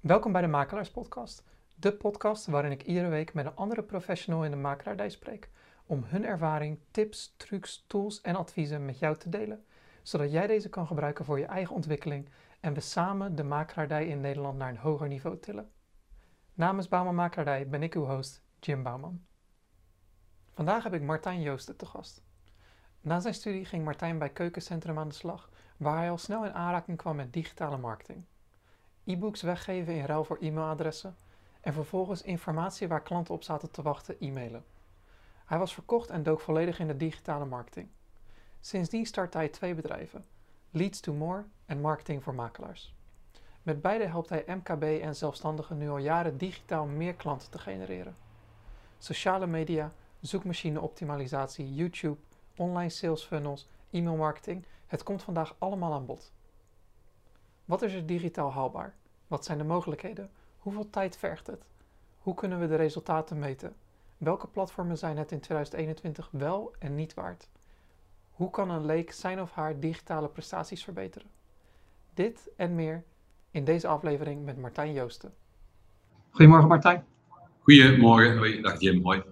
Welkom bij de Makelaars Podcast, de podcast waarin ik iedere week met een andere professional in de makelaardij spreek om hun ervaring, tips, trucs, tools en adviezen met jou te delen, zodat jij deze kan gebruiken voor je eigen ontwikkeling en we samen de makelaardij in Nederland naar een hoger niveau tillen. Namens Bouwman Makelaardij ben ik uw host, Jim Bouwman. Vandaag heb ik Martijn Joosten te gast. Na zijn studie ging Martijn bij Keukencentrum aan de slag, waar hij al snel in aanraking kwam met digitale marketing. E-books weggeven in ruil voor e-mailadressen en vervolgens informatie waar klanten op zaten te wachten e-mailen. Hij was verkocht en dook volledig in de digitale marketing. Sindsdien startte hij twee bedrijven, Leads to More en Marketing voor Makelaars. Met beide helpt hij MKB en zelfstandigen nu al jaren digitaal meer klanten te genereren. Sociale media, zoekmachine-optimalisatie, YouTube, online sales funnels, e-mailmarketing, het komt vandaag allemaal aan bod. Wat is er digitaal haalbaar? Wat zijn de mogelijkheden? Hoeveel tijd vergt het? Hoe kunnen we de resultaten meten? Welke platformen zijn het in 2021 wel en niet waard? Hoe kan een leek zijn of haar digitale prestaties verbeteren? Dit en meer in deze aflevering met Martijn Joosten. Goedemorgen Martijn. Goedemorgen, hoi, dag Jim, mooi.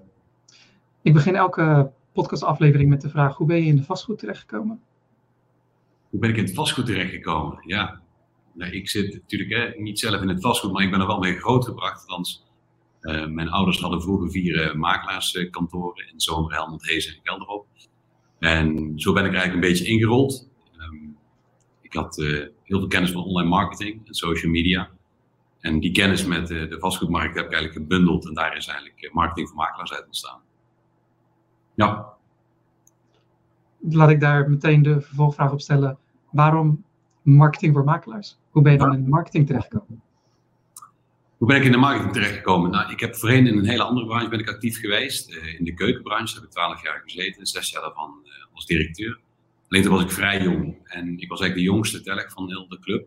Ik begin elke podcastaflevering met de vraag: hoe ben je in de vastgoed terechtgekomen? Hoe ben ik in het vastgoed terechtgekomen? Ja, nou, ik zit natuurlijk hè, niet zelf in het vastgoed, maar ik ben er wel mee grootgebracht. Althans, uh, mijn ouders hadden vroeger vier uh, makelaarskantoren in Zomer, Helmond, Hezen en Gelderop. En zo ben ik eigenlijk een beetje ingerold. Um, ik had uh, heel veel kennis van online marketing en social media. En die kennis met de vastgoedmarkt heb ik eigenlijk gebundeld. En daar is eigenlijk marketing voor makelaars uit ontstaan. Ja. Laat ik daar meteen de vervolgvraag op stellen. Waarom marketing voor makelaars? Hoe ben je dan in de marketing terechtgekomen? Hoe ben ik in de marketing terechtgekomen? Nou, ik heb voorheen in een hele andere branche ben ik actief geweest. Uh, in de keukenbranche heb ik twaalf jaar gezeten, zes jaar daarvan uh, als directeur. Alleen toen was ik vrij jong en ik was eigenlijk de jongste telk van heel de club.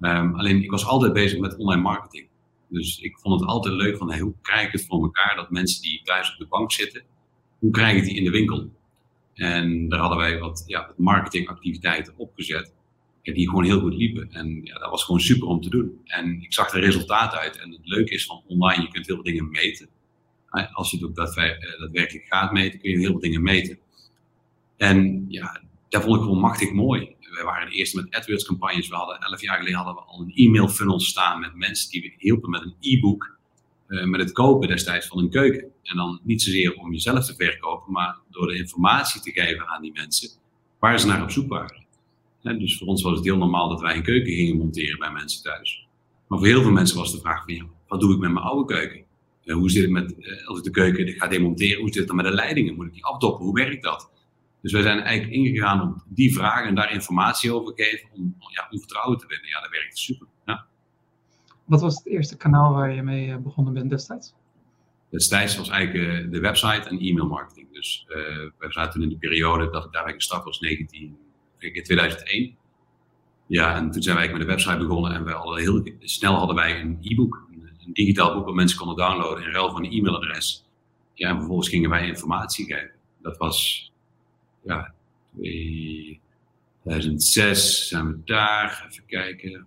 Um, alleen ik was altijd bezig met online marketing. Dus ik vond het altijd leuk van hey, hoe krijg ik het voor elkaar dat mensen die thuis op de bank zitten, hoe krijg ik die in de winkel? En daar hadden wij wat ja, marketingactiviteiten opgezet die gewoon heel goed liepen. En ja, dat was gewoon super om te doen. En ik zag er resultaten uit. En het leuke is van online, je kunt heel veel dingen meten. Als je het ook eh, daadwerkelijk gaat meten, kun je heel veel dingen meten. En ja, dat vond ik gewoon machtig mooi. We waren de eerste met AdWords campagnes. We hadden elf jaar geleden hadden we al een e-mail funnel staan met mensen die we hielpen met een e-book. Uh, met het kopen destijds van een keuken. En dan niet zozeer om jezelf te verkopen, maar door de informatie te geven aan die mensen waar ze naar op zoek waren dus voor ons was het heel normaal dat wij een keuken gingen monteren bij mensen thuis. Maar voor heel veel mensen was de vraag van, ja, wat doe ik met mijn oude keuken? Uh, hoe zit het met, uh, als ik de keuken ga demonteren, hoe zit het dan met de leidingen? Moet ik die afdoppen? Hoe werkt dat? Dus wij zijn eigenlijk ingegaan op die vragen en daar informatie over geven om, ja, om vertrouwen te winnen. Ja, dat werkt super. Ja. Wat was het eerste kanaal waar je mee eh, begonnen bent destijds? Destijds was eigenlijk de website en e-mail marketing. Dus we zaten in de periode dat ik daarbij gestart was, 19 in 2001. Ja, en toen zijn wij met de website begonnen en wij al heel snel hadden wij een e-book, een, digitaal boek waar mensen konden downloaden in ruil van een e-mailadres. Ja, en vervolgens gingen wij informatie geven. Dat was, ja, 2006 zijn we daar, even kijken.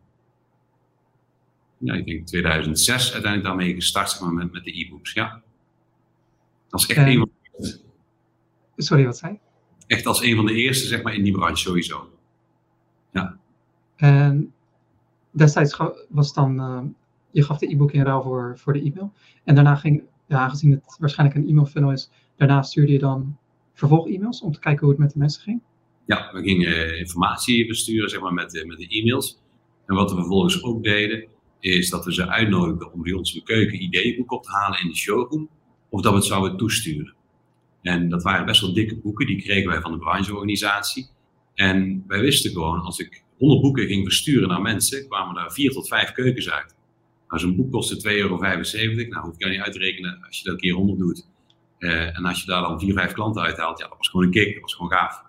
Ja, ik denk 2006 uiteindelijk daarmee gestart zeg maar, met, met de e-books, ja. Dat is echt uh, een van de... Sorry, wat zei je? Echt als een van de eerste zeg maar, in die branche sowieso. Ja. En destijds was dan, uh, je gaf de e-book in ruil voor, voor de e-mail. En daarna ging, ja, aangezien het waarschijnlijk een e-mail funnel is, daarna stuurde je dan vervolg-e-mails om te kijken hoe het met de mensen ging? Ja, we gingen uh, informatie besturen zeg maar, met, uh, met de e-mails. En wat we vervolgens ook deden, is dat we ze uitnodigden om bij ons een keuken ideeënboek op te halen in de showroom. Of dat we het zouden toesturen. En dat waren best wel dikke boeken, die kregen wij van de brancheorganisatie. En wij wisten gewoon, als ik 100 boeken ging versturen naar mensen, kwamen daar vier tot vijf keukens uit. Nou, zo'n boek kostte 2,75 euro. Nou, hoef je niet uit te rekenen als je dat keer 100 doet. Uh, en als je daar dan vier, vijf klanten uithaalt, ja, dat was gewoon een kick, dat was gewoon gaaf.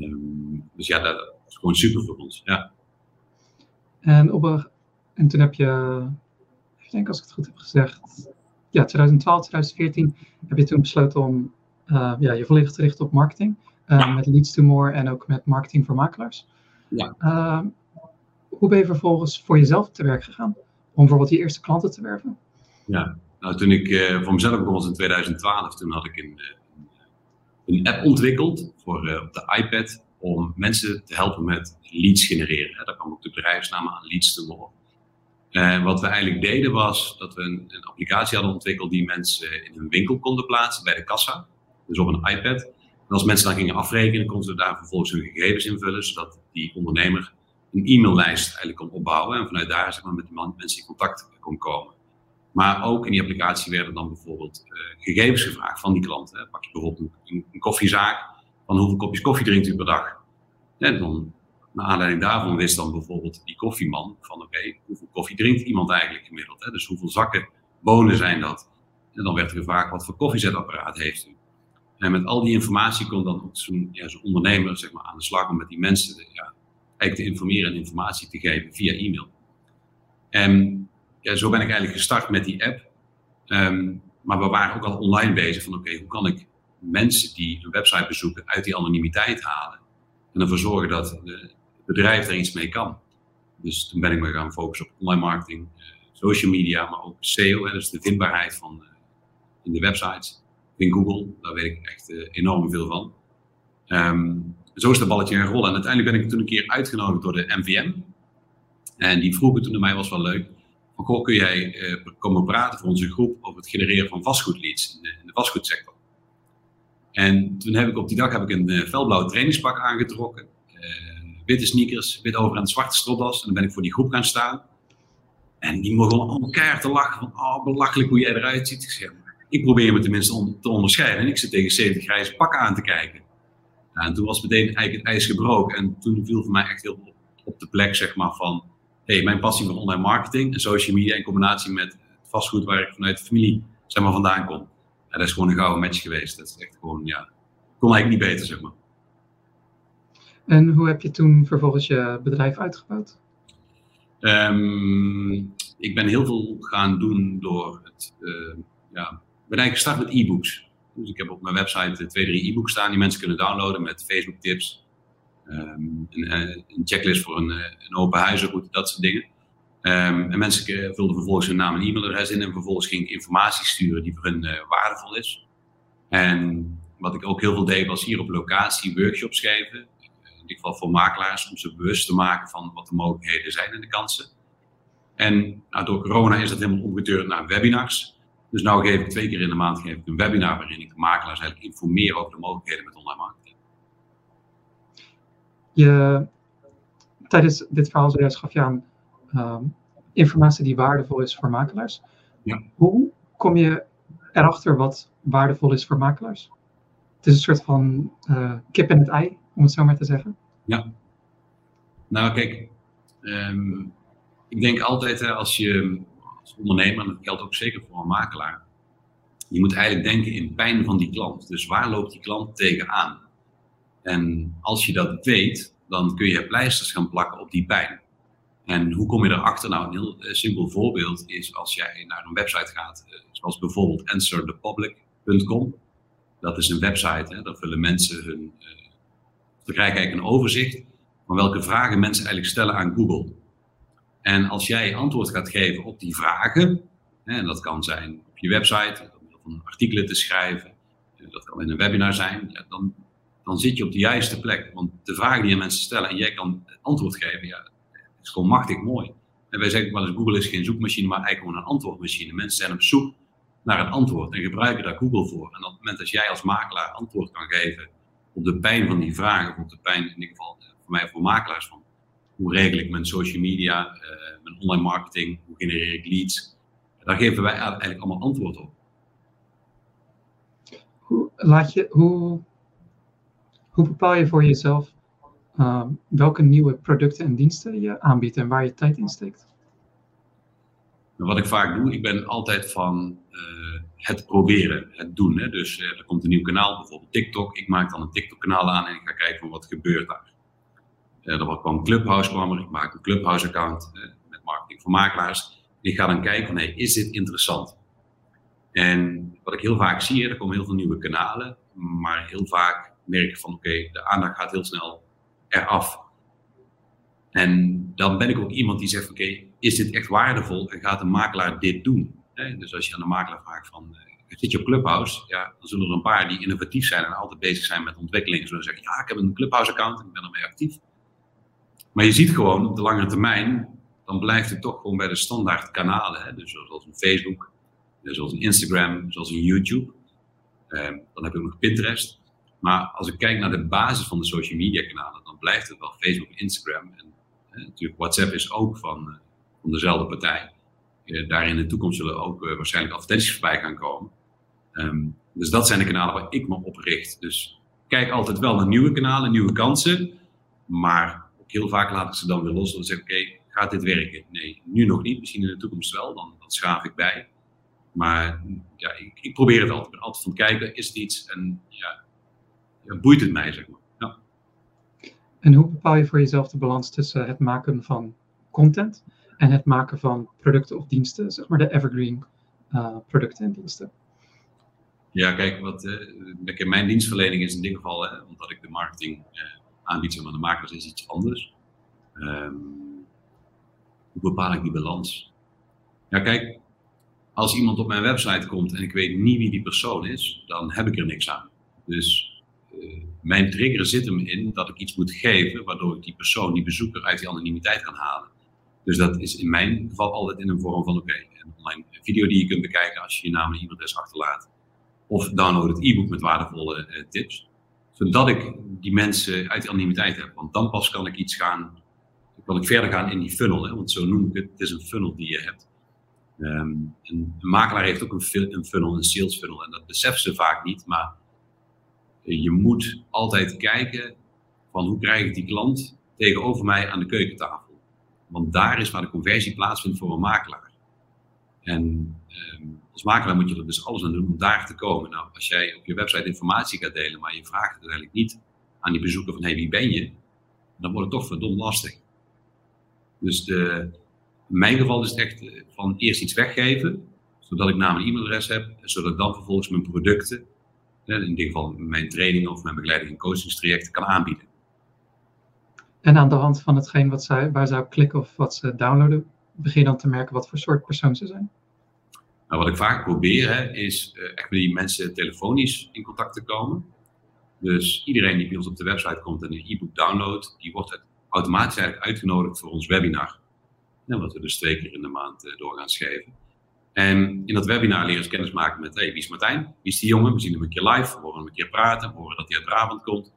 Um, dus ja, dat was gewoon super voor ons, ja. En, op en toen heb je, ik denk als ik het goed heb gezegd, ja, 2012, 2014 heb je toen besloten om ja, je volledig te richten op marketing. Uh, Met Leads to More en ook met marketing voor makelaars. Ja. Uh, hoe ben je vervolgens voor jezelf te werk gegaan? om bijvoorbeeld die eerste klanten te werven? Ja, nou, toen ik uh, voor mezelf begon was in 2012, toen had ik een, een app ontwikkeld voor, op de iPad om mensen te helpen met leads genereren. Daar kwam ook de bedrijfsnaam aan leads te worden. En wat we eigenlijk deden was dat we een, een, applicatie hadden ontwikkeld die mensen in hun winkel konden plaatsen bij de kassa. Dus op een iPad. En als mensen dan gingen afrekenen, konden ze daar vervolgens hun gegevens invullen, zodat die ondernemer een e-maillijst eigenlijk kon opbouwen en vanuit daar zeg met die mensen in contact kon komen. Maar ook in die applicatie werden dan bijvoorbeeld uh, gegevens gevraagd van die klanten. Pak je bijvoorbeeld een, een, koffiezaak, van hoeveel kopjes koffie drinkt u per dag? En dan naar aanleiding daarvan wist dan bijvoorbeeld die koffieman van oké, hoeveel koffie drinkt iemand eigenlijk gemiddeld? Hè? Dus hoeveel zakken bonen zijn dat? En dan werd er gevraagd, wat voor koffiezetapparaat heeft u? En met al die informatie kon dan zo'n ja, zo ondernemer zeg maar, aan de slag om met die mensen ja, eigenlijk te informeren en informatie te geven via e-mail. En ja, zo ben ik eigenlijk gestart met die app. Um, maar we waren ook al online bezig van oké, hoe kan ik mensen die een website bezoeken uit die anonimiteit halen? En ervoor zorgen dat het bedrijf er iets mee kan. Dus toen ben ik me gaan focussen op online marketing, eh, social media, maar ook SEO, dus de vindbaarheid van uh, in de websites. In Google, daar weet ik echt uh, enorm veel van. Um, zo is het balletje gaan rollen. En uiteindelijk ben ik toen een keer uitgenodigd door de MVM. En die vroegen toen naar mij, was wel leuk. Van, goh, kun jij uh, komen praten voor onze groep over het genereren van vastgoedleads in de, de vastgoedsector? En toen heb ik op die dag heb ik een uh, felblauw trainingspak aangetrokken. Witte sneakers, wit over en zwarte stropdas. En dan ben ik voor die groep gaan staan. En die begonnen allemaal keihard te lachen van, oh belachelijk hoe jij eruit ziet. Ik zeg, ik probeer me tenminste te onderscheiden. En ik zit tegen 70 grijze pakken aan te kijken. en toen was meteen eigenlijk het ijs gebroken. En toen viel voor mij echt heel op, op de plek, zeg maar, van... Hey, mijn passie voor online marketing en social media in combinatie met het vastgoed waar ik vanuit de familie zeg maar, vandaan kom dat is gewoon een gouden match geweest. Dat is echt gewoon, ja, kon eigenlijk niet beter, zeg maar. En hoe heb je toen vervolgens je bedrijf uitgebouwd? Um, ik ben heel veel gaan doen door het, uh, ja, ben eigenlijk gestart met e-books. Dus ik heb op mijn website twee, drie e-books staan die mensen kunnen downloaden met Facebook tips. Um, een, eh, een, checklist voor een, eh, een open huizenroute, dat soort dingen. Um, en mensen vulden vervolgens hun naam en e-mailadres in en vervolgens ging ik informatie sturen die voor hun waardevol is. En wat ik ook heel veel deed was hier op locatie workshops geven. In ieder geval voor makelaars om ze bewust te maken van wat de mogelijkheden zijn en de kansen. En nou, door corona is dat helemaal omgeturnd naar webinars. Dus nu geef ik twee keer in de maand geef ik een webinar waarin ik de makelaars eigenlijk informeer over de mogelijkheden met online marketing. Je, tijdens dit verhaal zojuist gaf je aan Ehm, informatie die waardevol is voor makelaars. Ja. Hoe kom je erachter wat waardevol is voor makelaars? Het is een soort van uh, kip en het ei, om het zo maar te zeggen. Ja. Nou, kijk, ehm, ik denk altijd hè, als je als ondernemer, en dat geldt ook zeker voor een makelaar, je moet eigenlijk denken in pijn van die klant. Dus waar loopt die klant tegenaan? En als je dat weet, dan kun je pleisters gaan plakken op die pijn. En hoe kom je erachter? Nou, een heel eh, simpel voorbeeld is als jij naar een website gaat, eh, zoals bijvoorbeeld answerthepublic.com. Dat is een website, hè, daar vullen mensen hun. Uh, we krijgen eigenlijk een overzicht van welke vragen mensen eigenlijk stellen aan Google. En als jij antwoord gaat geven op die vragen, en dat kan zijn op je website, om artikelen te schrijven, dat kan in een webinar zijn, ja, dan, dan zit je op de juiste plek. Want de vragen die mensen stellen en jij kan antwoord geven, ja, is gewoon machtig mooi. En wij zeggen wel eens, Google is geen zoekmachine, maar eigenlijk gewoon een antwoordmachine. Mensen zijn op zoek naar een antwoord en gebruiken daar Google voor. En op het moment dat jij als makelaar antwoord kan geven op de pijn van die vragen, of op de pijn in ieder geval eh, voor mij voor makelaars van hoe regel ik mijn social media, uh, mijn online marketing, hoe genereer ik leads, daar geven wij eigenlijk allemaal antwoord op. Hoe, laat je, hoe, hoe bepaal je voor jezelf Ehm, welke nieuwe producten en diensten je aanbiedt en waar je tijd in steekt? Nou, wat ik vaak doe, ik ben altijd van uh, het proberen, het doen. Hè. Dus uh, er komt een nieuw kanaal, bijvoorbeeld TikTok. Ik maak dan een TikTok-kanaal aan en ik ga kijken van wat gebeurt daar. Uh, er kwam Clubhouse kwam ik maak een Clubhouse-account met marketing voor makelaars. Ik ga dan kijken van, hey, is dit interessant? En wat ik heel vaak zie, er komen heel veel nieuwe kanalen, maar heel vaak merk ik van, oké, de aandacht gaat heel snel eraf. En dan ben ik ook iemand die zegt: Oké, is dit echt waardevol en gaat de makelaar dit doen? Dus als je aan de makelaar vraagt van, uh, zit je op Clubhouse? Ja, dan zullen er een paar die innovatief zijn en altijd bezig zijn met ontwikkeling. Zullen zeggen, ja, ik heb een Clubhouse-account en ik ben ermee actief. Maar je ziet gewoon op de lange termijn, dan blijft het toch gewoon bij de standaard kanalen. Hè? Dus zoals een Facebook, zoals een Instagram, zoals een YouTube. Ehm, dan heb je ook nog Pinterest. Maar als ik kijk naar de basis van de social media kanalen, dan blijft het wel Facebook Instagram. En natuurlijk WhatsApp is ook van, eh, dezelfde partij. Uh, daar in de toekomst zullen ook waarschijnlijk advertenties voorbij gaan komen. Ehm, dus dat zijn de kanalen waar ik me op richt. Dus kijk altijd wel naar nieuwe kanalen, nieuwe kansen. Maar heel vaak laat ik ze dan weer los en zeg oké, gaat dit werken? Nee, nu nog niet. Misschien in de toekomst wel, dan, dan schaaf ik bij. Maar ja, ik, ik probeer het altijd. Ik ben altijd van kijken, is het iets? En ja, boeit het mij, zeg maar. Ja. En hoe bepaal je voor jezelf de balans tussen het maken van content en het maken van producten of diensten, zeg maar de evergreen uh, producten en diensten? Ja, kijk, wat, uh, mijn dienstverlening is in dit geval, hè, omdat ik de marketing uh, aanbied, maar de makers is iets anders. Um, hoe bepaal ik die balans? Ja, kijk, als iemand op mijn website komt en ik weet niet wie die persoon is, dan heb ik er niks aan. Dus uh, mijn trigger zit hem in dat ik iets moet geven, waardoor ik die persoon, die bezoeker, uit die anonimiteit kan halen. Dus dat is in mijn geval altijd in een vorm van: oké, een online video die je kunt bekijken als je je naam en e-mailadres achterlaat. Of download het e-book met waardevolle uh, tips. Zodat ik die mensen uit die anonimiteit heb. Want dan pas kan ik iets gaan, kan ik verder gaan in die funnel. Hè? Want zo noem ik het, het is een funnel die je hebt. Um, een, makelaar heeft ook een, een, funnel, een sales funnel. En dat beseffen ze vaak niet. Maar je moet altijd kijken van hoe krijg ik die klant tegenover mij aan de keukentafel. Want daar is waar de conversie plaatsvindt voor een makelaar. En ehm, als makelaar moet je er dus alles aan doen om daar te komen. Nou, als jij op je website informatie gaat delen, maar je vraagt het eigenlijk niet aan die bezoeker van hey, wie ben je? Dan wordt het toch verdomd lastig. Dus de, in mijn geval is het echt eh, van eerst iets weggeven, zodat ik naam en e-mailadres heb, zodat ik dan vervolgens mijn producten, in dit geval mijn training of mijn begeleiding en coachingstrajecten, kan aanbieden. En aan de hand van hetgeen wat zij, waar ze op klikken of wat ze downloaden, begin dan te merken wat voor soort persoon ze zijn? Nou, wat ik vaak probeer, hè, is uh, echt met die mensen telefonisch in contact te komen. Dus iedereen die bij ons op de website komt en een e-book downloadt, die wordt automatisch eigenlijk uitgenodigd voor ons webinar wat we dus twee keer in de maand uh, door schrijven. En in dat webinar leren ze kennis maken met, hey, wie is Martijn? Wie is die jongen? We zien hem een keer live, we horen hem een keer praten, we horen dat hij uit Brabant komt.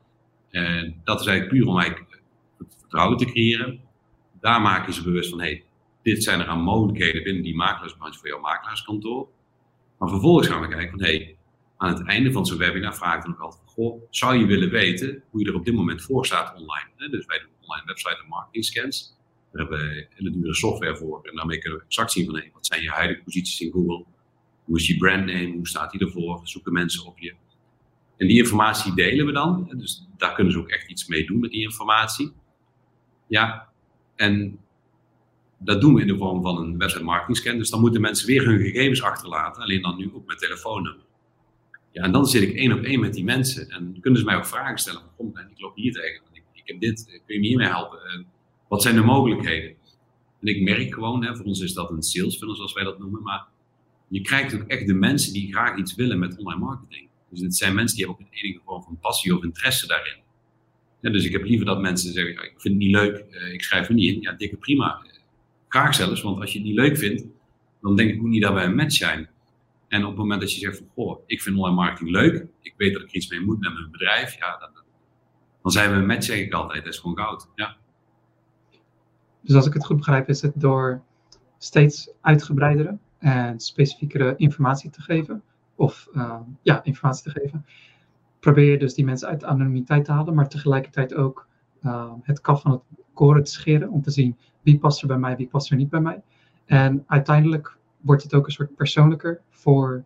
En dat is eigenlijk puur om eigenlijk vertrouwen te creëren. Daar maken ze bewust van, hey, dit zijn er aan mogelijkheden binnen die makelaarsbranche voor jouw makelaarskantoor. Maar vervolgens gaan we kijken van, hey, aan het einde van zo'n webinar vraag ik dan ook altijd, goh, zou je willen weten hoe je er op dit moment voor staat online? Dus wij doen online website en marketing scans. Daar hebben we hele dure software voor. En daarmee kunnen we exact zien van hey, wat zijn je huidige posities in Google. Hoe is je brandname? Hoe staat die ervoor? Zoeken mensen op je? En die informatie delen we dan. Dus daar kunnen ze ook echt iets mee doen met die informatie. Ja, en dat doen we in de vorm van een website marketing scan. Dus dan moeten mensen weer hun gegevens achterlaten. Alleen dan nu ook met telefoonnummer. Ja, en dan zit ik één op één met die mensen. En kunnen ze mij ook vragen stellen. Van, kom, ik loop hier tegen. Ik, ik heb dit. Kun je me hiermee helpen? Wat zijn de mogelijkheden? En ik merk gewoon, hè, voor ons is dat een sales funnel zoals wij dat noemen, maar je krijgt ook echt de mensen die graag iets willen met online marketing. Dus het zijn mensen die hebben ook een enige vorm van passie of interesse daarin. dus ik heb liever dat mensen zeggen, ik vind het niet leuk, uh, ik schrijf me niet in. Ja, dikke prima. Graag zelfs, want als je het niet leuk vindt, dan denk ik ook niet dat wij een match zijn. En op het moment dat je zegt van, goh, ik vind online marketing leuk, ik weet dat ik er iets mee moet met mijn bedrijf, ja, dan, dan zijn we een match, zeg ik altijd. Dat is gewoon goud. Ja. Dus als ik het goed begrijp, is het door steeds uitgebreidere en specifiekere informatie te geven, of uh, ja, informatie te geven, probeer je dus die mensen uit de anonimiteit te halen, maar tegelijkertijd ook uh, het kaf van het koren te scheren om te zien wie past er bij mij, wie past er niet bij mij. En uiteindelijk wordt het ook een soort persoonlijker voor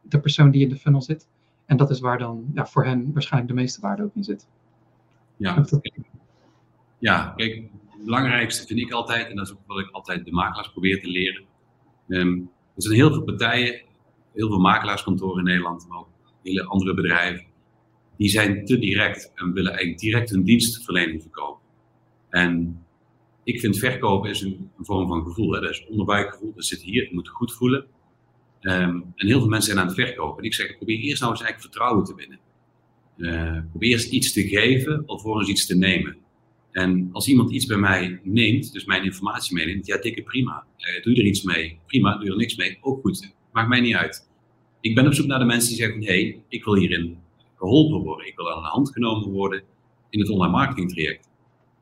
de persoon die in de funnel zit. En dat is waar dan ja, voor hen waarschijnlijk de meeste waarde ook in zit. Ja, ja kijk, belangrijkste vind ik altijd, en dat is ook wat ik altijd de makelaars probeer te leren. Um, er zijn heel veel partijen, heel veel makelaarskantoren in Nederland, maar ook hele andere bedrijven, die zijn te direct en willen eigenlijk direct hun dienstverlening verkopen. En ik vind verkopen is een, vorm van gevoel. Hè? Dat is onderbuikgevoel, dat zit hier, je moet goed voelen. Ehm, en heel veel mensen zijn aan het verkopen. En ik zeg, probeer eerst nou eens eigenlijk vertrouwen te winnen. Uh, probeer eerst iets te geven, alvorens iets te nemen. En als iemand iets bij mij neemt, dus mijn informatie meeneemt, ja, dikke prima. Uh, doe je er iets mee? Prima. Doe je er niks mee? Ook goed. Maakt mij niet uit. Ik ben op zoek naar de mensen die zeggen, hé, hey, ik wil hierin geholpen worden. Ik wil aan de hand genomen worden in het online marketing traject.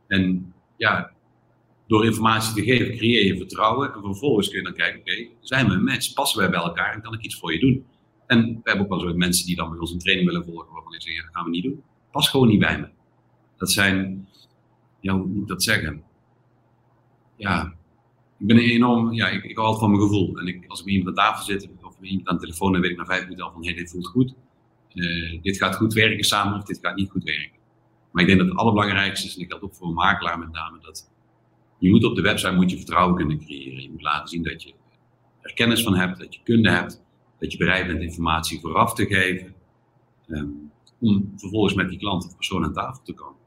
En ja, door informatie te geven, creëer je vertrouwen. En vervolgens kun je dan kijken, oké, zijn we een match? Passen wij bij elkaar en kan ik iets voor je doen? En we hebben ook wel zo mensen die dan bij ons een training willen volgen, waarvan ik zeg, ja, dat gaan we niet doen. Pas gewoon niet bij me. Dat zijn, ja, hoe moet ik dat zeggen? Ja, ik ben enorm, ja, ik, ik hou altijd van mijn gevoel. En ik, als ik met iemand aan tafel zit, of met iemand aan de telefoon, dan weet ik na vijf minuten al van, hé, hey, dit voelt goed. Uh, dit gaat goed werken samen of dit gaat niet goed werken. Maar ik denk dat het allerbelangrijkste is, en ik geldt ook voor een makelaar met name, dat je moet op de website moet je vertrouwen kunnen creëren. Je moet laten zien dat je er kennis van hebt, dat je kunde hebt, dat je bereid bent informatie vooraf te geven, um, om vervolgens met die klant of persoon aan tafel te komen.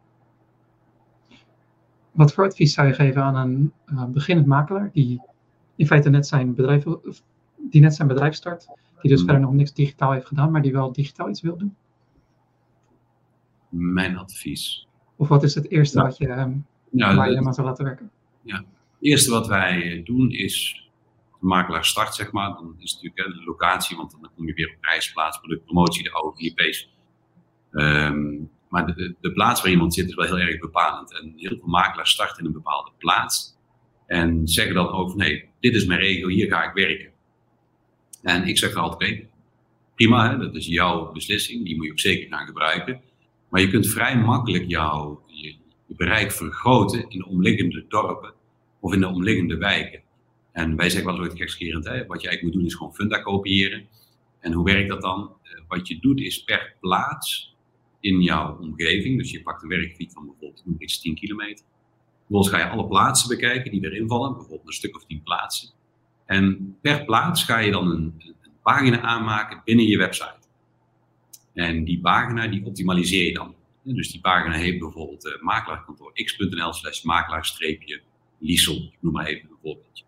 Wat voor advies zou je geven aan een uh, beginnend makelaar die in feite net zijn bedrijf, die net zijn bedrijf start, die dus hmm. verder nog niks digitaal heeft gedaan, maar die wel digitaal iets wil doen? Mijn advies. Of wat is het eerste wat je, um, ja, waar je hem aan zou laten werken? Ja. Het eerste wat wij doen is, de makelaar start zeg maar, dan is het natuurlijk de locatie, want dan kom je weer op prijsplaats, productpromotie, de oude IP's. Um, maar de, de, plaats waar iemand zit is wel heel erg bepalend. En heel veel makelaars starten in een bepaalde plaats en zeggen dan van, nee, dit is mijn regio, hier ga ik werken. En ik zeg altijd, oké, prima, hè, dat is jouw beslissing, die moet je ook zeker gaan gebruiken. Maar je kunt vrij makkelijk jouw je bereik vergroten in de omliggende dorpen of in de omliggende wijken. En wij zeggen wel ooit gekscherend, hè, wat je eigenlijk moet doen is gewoon funda kopiëren. En hoe werkt dat dan? Uh, wat je doet is per plaats in jouw omgeving, dus je pakt een werkgebied van bijvoorbeeld iets 10 kilometer. Vervolgens ga je alle plaatsen bekijken die erin vallen, bijvoorbeeld een stuk of 10 plaatsen. En per plaats ga je dan een, een pagina aanmaken binnen je website. En die pagina die optimaliseer je dan. Dus die pagina heeft bijvoorbeeld uh, makelaarkantoor x.nl slash makelaar-liesel. Noem maar even een voorbeeldje.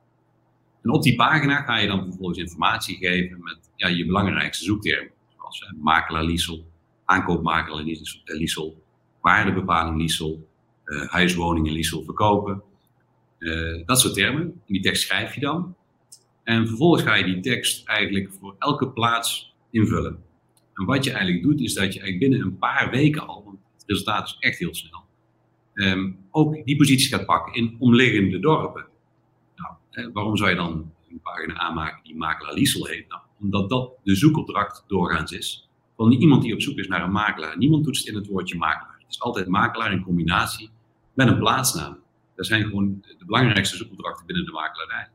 En op die pagina ga je dan vervolgens informatie geven met ja, je belangrijkste zoektermen. Zoals uh, makelaar liesel, aankoopmakelaar liesel, waardebepaling liesel, uh, huiswoningen liesel verkopen. Dat soort termen. En die tekst schrijf je dan. En vervolgens ga je die tekst eigenlijk voor elke plaats invullen. En wat je eigenlijk doet, is dat je eigenlijk binnen een paar weken al, resultaat is echt heel snel, um, ook die positie gaat pakken in omliggende dorpen. Nou, waarom zou je dan een pagina aanmaken die makelaar Liesel heet? Nou, omdat dat de zoekopdracht doorgaans is. Van iemand die op zoek is naar een makelaar. Niemand toetst in het woordje makelaar. Het is altijd makelaar in combinatie met een plaatsnaam. Dat zijn gewoon de belangrijkste zoekopdrachten binnen de makelaarij.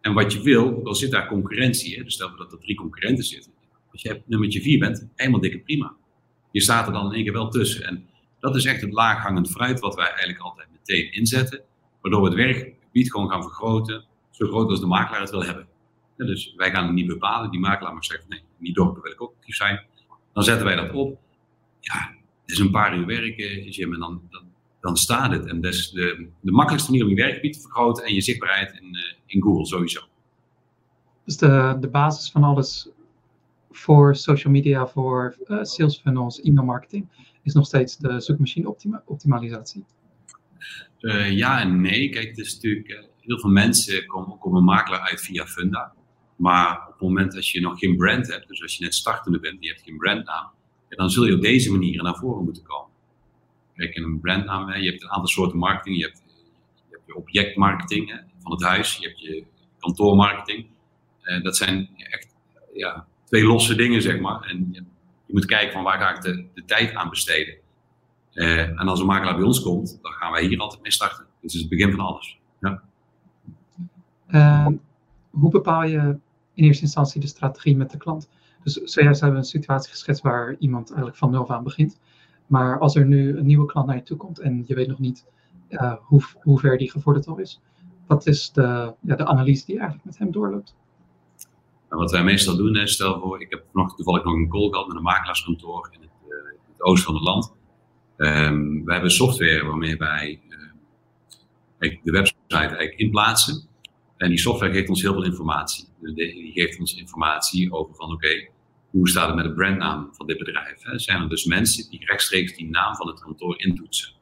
En wat je wil, ook al zit daar concurrentie, hè, dus stel dat er drie concurrenten zitten, als je nummertje 4 bent, helemaal dikke prima. Je staat er dan in één keer wel tussen. En dat is echt het laaghangend fruit wat wij eigenlijk altijd meteen inzetten. Waardoor we het werkgebied gewoon gaan vergroten, zo groot als de makelaar het wil hebben. dus wij gaan het niet bepalen. Die makelaar mag zeggen, nee, die dorpen wil ik ook actief zijn. Dan zetten wij dat op. Ja, het is een paar uur werken, Jim, en dan, dan, dan staat het. En dat is de, de makkelijkste manier om je werkgebied te vergroten en je zichtbaarheid in, uh, in Google sowieso. Dus de, de basis van alles voor social media, voor uh, sales funnels, e-mail marketing, is nog steeds de zoekmachine optima optimalisatie. Uh, ja en nee. Kijk, het is natuurlijk, uh, heel veel mensen komen, komen makelaar uit via Funda. Maar op het moment dat je nog geen brand hebt, dus als je net startende bent en je hebt geen brandnaam, dan zul je op deze manier naar voren moeten komen. Kijk, een brandnaam, hè, je hebt een aantal soorten marketing. Je hebt je, objectmarketing van het huis, je hebt je kantoormarketing. dat zijn echt ja, twee losse dingen, zeg maar. En je, moet kijken van waar ga ik de, de tijd aan besteden. Uh, en als een makelaar bij ons komt, dan gaan wij hier altijd mee starten. Dit is het begin van alles. Ja. Uh, hoe bepaal je in eerste instantie de strategie met de klant? Dus zojuist hebben we een situatie geschetst waar iemand eigenlijk van nul aan begint. Maar als er nu een nieuwe klant naar je toe komt en je weet nog niet uh, hoe, hoe ver die gevorderd al is, wat is de, ja, de analyse die eigenlijk met hem doorloopt? Wat wij meestal doen, stel voor, ik heb nog toevallig nog een call gehad met een makelaarskantoor in het, in het oosten van het land. Um, wij hebben software waarmee wij uh, de website eigenlijk inplaatsen. En die software geeft ons heel veel informatie. Die geeft ons informatie over van oké, hoe staat het met de brandnaam van dit bedrijf? Zijn er dus mensen die rechtstreeks die naam van het kantoor intoetsen?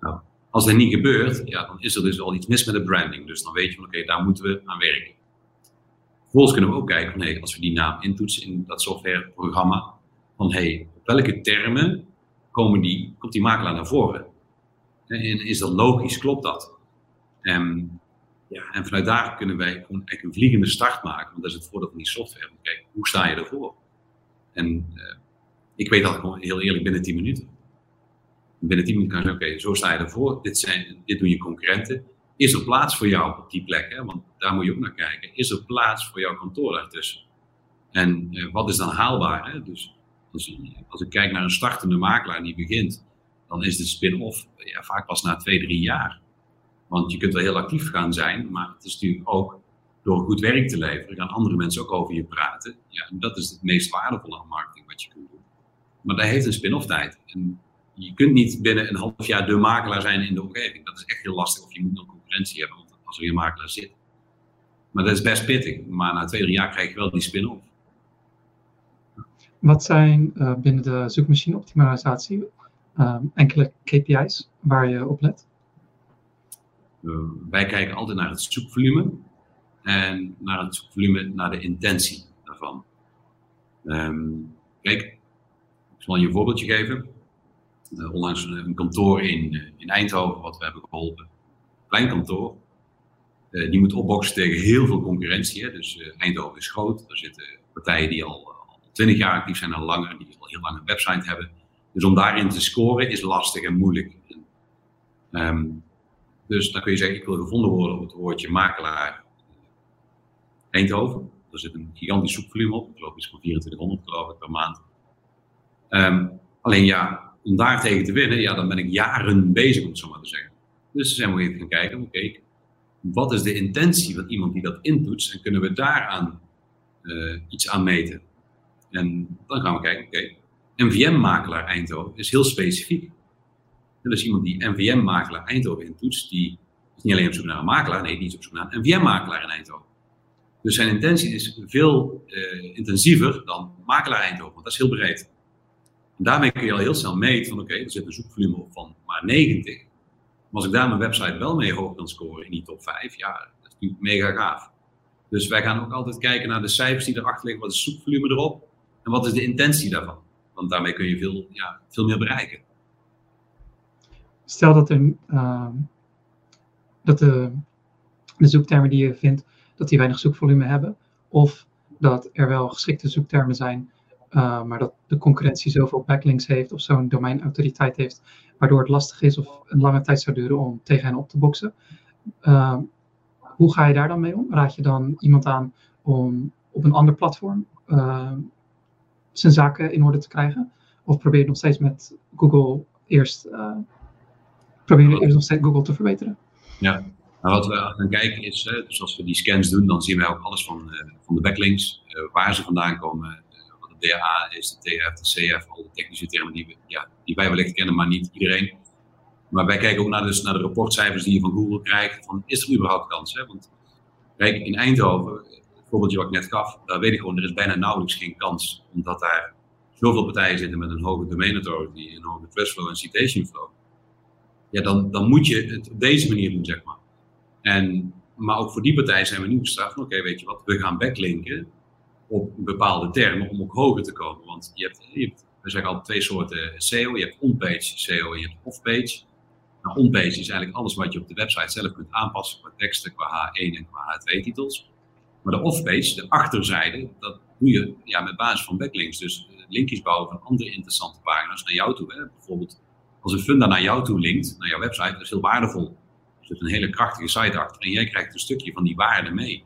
Nou, als dat niet gebeurt, ja, dan is er dus al iets mis met de branding. Dus dan weet je van oké, daar moeten we aan werken. Vervolgens kunnen we ook kijken van hey, als we die naam intoetsen in dat softwareprogramma, van hey, op welke termen komen die, komt die makelaar naar voren? En is dat logisch? Klopt dat? En, ja, en vanuit daar kunnen wij gewoon een vliegende start maken, want dat is het voordeel van die software. Kijk, hoe sta je ervoor? En uh, ik weet dat gewoon heel eerlijk binnen 10 minuten. Binnen 10 minuten kan je zeggen, oké, zo sta je ervoor, dit, zijn, dit doen je concurrenten. Is er plaats voor jou op die plek? Hè? Want daar moet je ook naar kijken. Is er plaats voor jouw kantoor daartussen? En uh, wat is dan haalbaar? Hè? Dus als, als, ik kijk naar een startende makelaar die begint, dan is de spin-off ja, vaak pas na twee, drie jaar. Want je kunt wel heel actief gaan zijn, maar het is natuurlijk ook door goed werk te leveren, gaan andere mensen ook over je praten. Ja, en dat is het meest waardevolle aan marketing wat je kunt doen. Maar dat heeft een spin-off tijd. En je kunt niet binnen een half jaar de makelaar zijn in de omgeving. Dat is echt heel lastig. Of je moet nog hebben als er een makelaar zit. Maar dat is best pittig. Maar na twee, drie jaar krijg je wel die spin-off. Wat zijn uh, binnen de zoekmachine optimalisatie uh, enkele KPI's waar je op let? Uh, wij kijken altijd naar het zoekvolume en naar het zoekvolume, naar de intentie daarvan. Um, kijk, ik zal je een voorbeeldje geven. Onlangs een kantoor in, in Eindhoven, wat we hebben geholpen. Klein kantoor. Uh, die moet opboksen tegen heel veel concurrentie. Hè. Dus uh, Eindhoven is groot. Er zitten partijen die al, al 20 jaar actief zijn en langer, die al heel lang een website hebben. Dus om daarin te scoren is lastig en moeilijk. Um, dus dan kun je zeggen, ik wil gevonden worden op het woordje makelaar Eindhoven. Er zit een gigantisch zoekvolume op. Ik geloof iets van 2400 geloof ik, per maand. Um, alleen ja, om daar tegen te winnen, ja, dan ben ik jaren bezig, om het zo maar te zeggen. Dus zijn we even gaan kijken, oké, wat is de intentie van iemand die dat intoetst en kunnen we daaraan uh, iets aan meten? En dan gaan we kijken, oké, NVM-makelaar Eindhoven is heel specifiek. En dus iemand die NVM-makelaar Eindhoven intoetst, die is niet alleen op zoek naar een makelaar, nee, die is op zoek naar een NVM-makelaar in Eindhoven. Dus zijn intentie is veel uh, intensiever dan makelaar Eindhoven, want dat is heel breed. En daarmee kun je al heel snel meten van oké, er zit een zoekvolume op van maar 90. Als ik daar mijn website wel mee hoog kan scoren in die top 5, ja, dat is natuurlijk mega gaaf. Dus wij gaan ook altijd kijken naar de cijfers die erachter liggen, wat is het zoekvolume erop en wat is de intentie daarvan. Want daarmee kun je veel, ja, veel meer bereiken. Stel dat, uh, dat de, de zoektermen die je vindt, dat die weinig zoekvolume hebben. Of dat er wel geschikte zoektermen zijn, uh, maar dat de concurrentie zoveel backlinks heeft of zo'n domeinautoriteit heeft, waardoor het lastig is of een lange tijd zou duren om tegen hen op te boksen. Uh, hoe ga je daar dan mee om? Raad je dan iemand aan om op een ander platform uh, zijn zaken in orde te krijgen? Of probeer je nog steeds met Google eerst, uh, probeer je eerst nog steeds Google te verbeteren? Ja, nou, wat we gaan kijken is, dus als we die scans doen, dan zien wij ook alles van, uh, van de backlinks, waar ze vandaan komen, de is, de TF, de CF, al de technische termen die, ja, die wij wellicht kennen, maar niet iedereen. Maar wij kijken ook naar, dus naar de rapportcijfers die je van Google krijgt, van is er überhaupt kans? Hè? Want kijk, in Eindhoven, voorbeeldje wat ik net gaf, daar weet ik gewoon, er is bijna nauwelijks geen kans. Omdat daar zoveel partijen zitten met een hoge domain authority, een hoge trustflow en citation flow. Ja, dan, dan moet je het op deze manier doen, zeg maar. En, maar ook voor die partijen zijn we nu gestraft oké, weet je wat, we gaan backlinken op bepaalde termen om ook hoger te komen. Want je hebt, je hebt we zeggen al twee soorten SEO. Je hebt on-page SEO en je hebt off-page. Nou, on-page is eigenlijk alles wat je op de website zelf kunt aanpassen qua teksten, qua H1 en qua H2-titels. Maar de off-page, de achterzijde, dat doe je ja, met basis van backlinks. Dus eh, linkjes bouwen van andere interessante pagina's naar jou toe. Hè. Bijvoorbeeld als een funda naar jou toe linkt, naar jouw website, dat is heel waardevol. Er zit een hele krachtige site achter en jij krijgt een stukje van die waarde mee.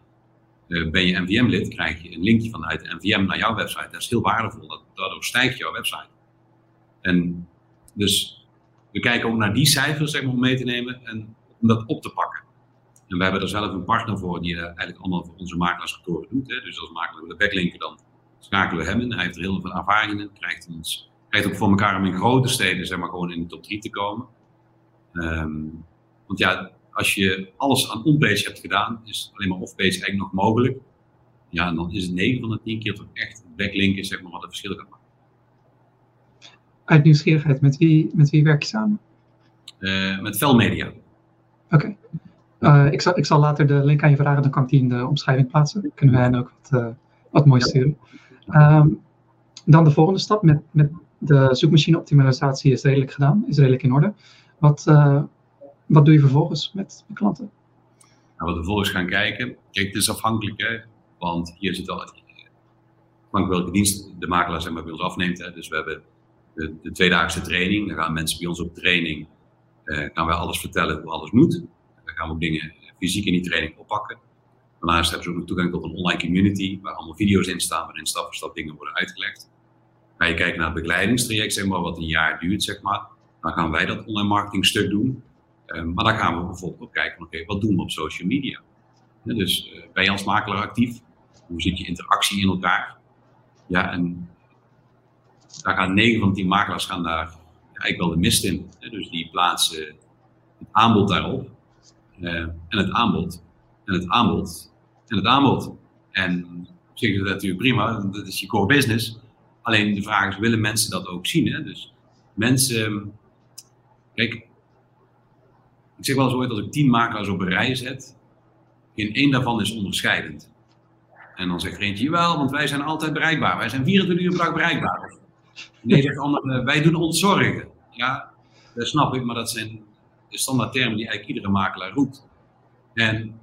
Uh, ben je NVM-lid, krijg je een linkje vanuit NVM naar jouw website. Dat is heel waardevol. Daardoor stijgt jouw website. En dus we kijken ook naar die cijfers zeg maar, om mee te nemen en om dat op te pakken. En we hebben er zelf een partner voor die uh, eigenlijk allemaal voor onze makelaarskantoren doet. Hè. Dus als makelaar willen backlinken, dan schakelen we hem in. Hij heeft er heel veel ervaring in. Krijgt, ons, krijgt ook voor elkaar om in grote steden zeg maar, gewoon in de top 3 te komen. Um, want ja, als je alles aan on-page hebt gedaan, is alleen maar off-page eigenlijk nog mogelijk. Ja, en dan is het 9 van de 10 keer toch echt backlinken, zeg maar, wat het verschil gaat maken. Uit nieuwsgierigheid, met wie, met wie werk je samen? Uh, met Velmedia. Oké. Okay. Uh, ik, zal, ik zal later de link aan je vragen, dan kan ik die in de omschrijving plaatsen. Dan kunnen wij hen ook wat, uh, wat moois sturen. Um, dan de volgende stap met, met de zoekmachine optimalisatie is redelijk gedaan, is redelijk in orde. Wat, wat doe je vervolgens met de klanten? Nou, we vervolgens gaan kijken, kijk, het is afhankelijk, hè, want hier zit al afhankelijk welke dienst de makelaar zeg maar, bij ons afneemt. Hè. Dus we hebben de, de tweedaagse training, dan gaan mensen bij ons op training, eh, gaan wij alles vertellen hoe alles moet. Dan gaan we ook dingen fysiek in die training oppakken. Daarnaast hebben ze ook nog toegang tot een online community, waar allemaal video's in staan, waarin stap voor stap dingen worden uitgelegd. Ga je kijken naar het begeleidingstraject, zeg maar, wat een jaar duurt, zeg maar, dan gaan wij dat online marketing stuk doen. Uh, maar dan gaan we bijvoorbeeld ook kijken, oké, wat doen we op social media? dus uh, ben je als makelaar actief? Hoe zit je interactie in elkaar? Ja, en daar gaan 9 van 10 makelaars gaan daar eigenlijk wel de mist in. Dus die plaatsen het aanbod daarop. Uh, en het aanbod. En het aanbod. En het aanbod. En op is dat natuurlijk prima, dat is je core business. Alleen de vraag is, willen mensen dat ook zien? Hè? Dus mensen, kijk, ik zeg wel eens ooit, als ik tien makelaars op een rij zet, in één daarvan is onderscheidend. En dan zegt er eentje, wel, want wij zijn altijd bereikbaar. Wij zijn 24 uur per dag bereikbaar. Nee, zegt de ander, wij doen ons zorgen. Ja, dat snap ik, maar dat zijn de standaard termen die eigenlijk iedere makelaar roept. En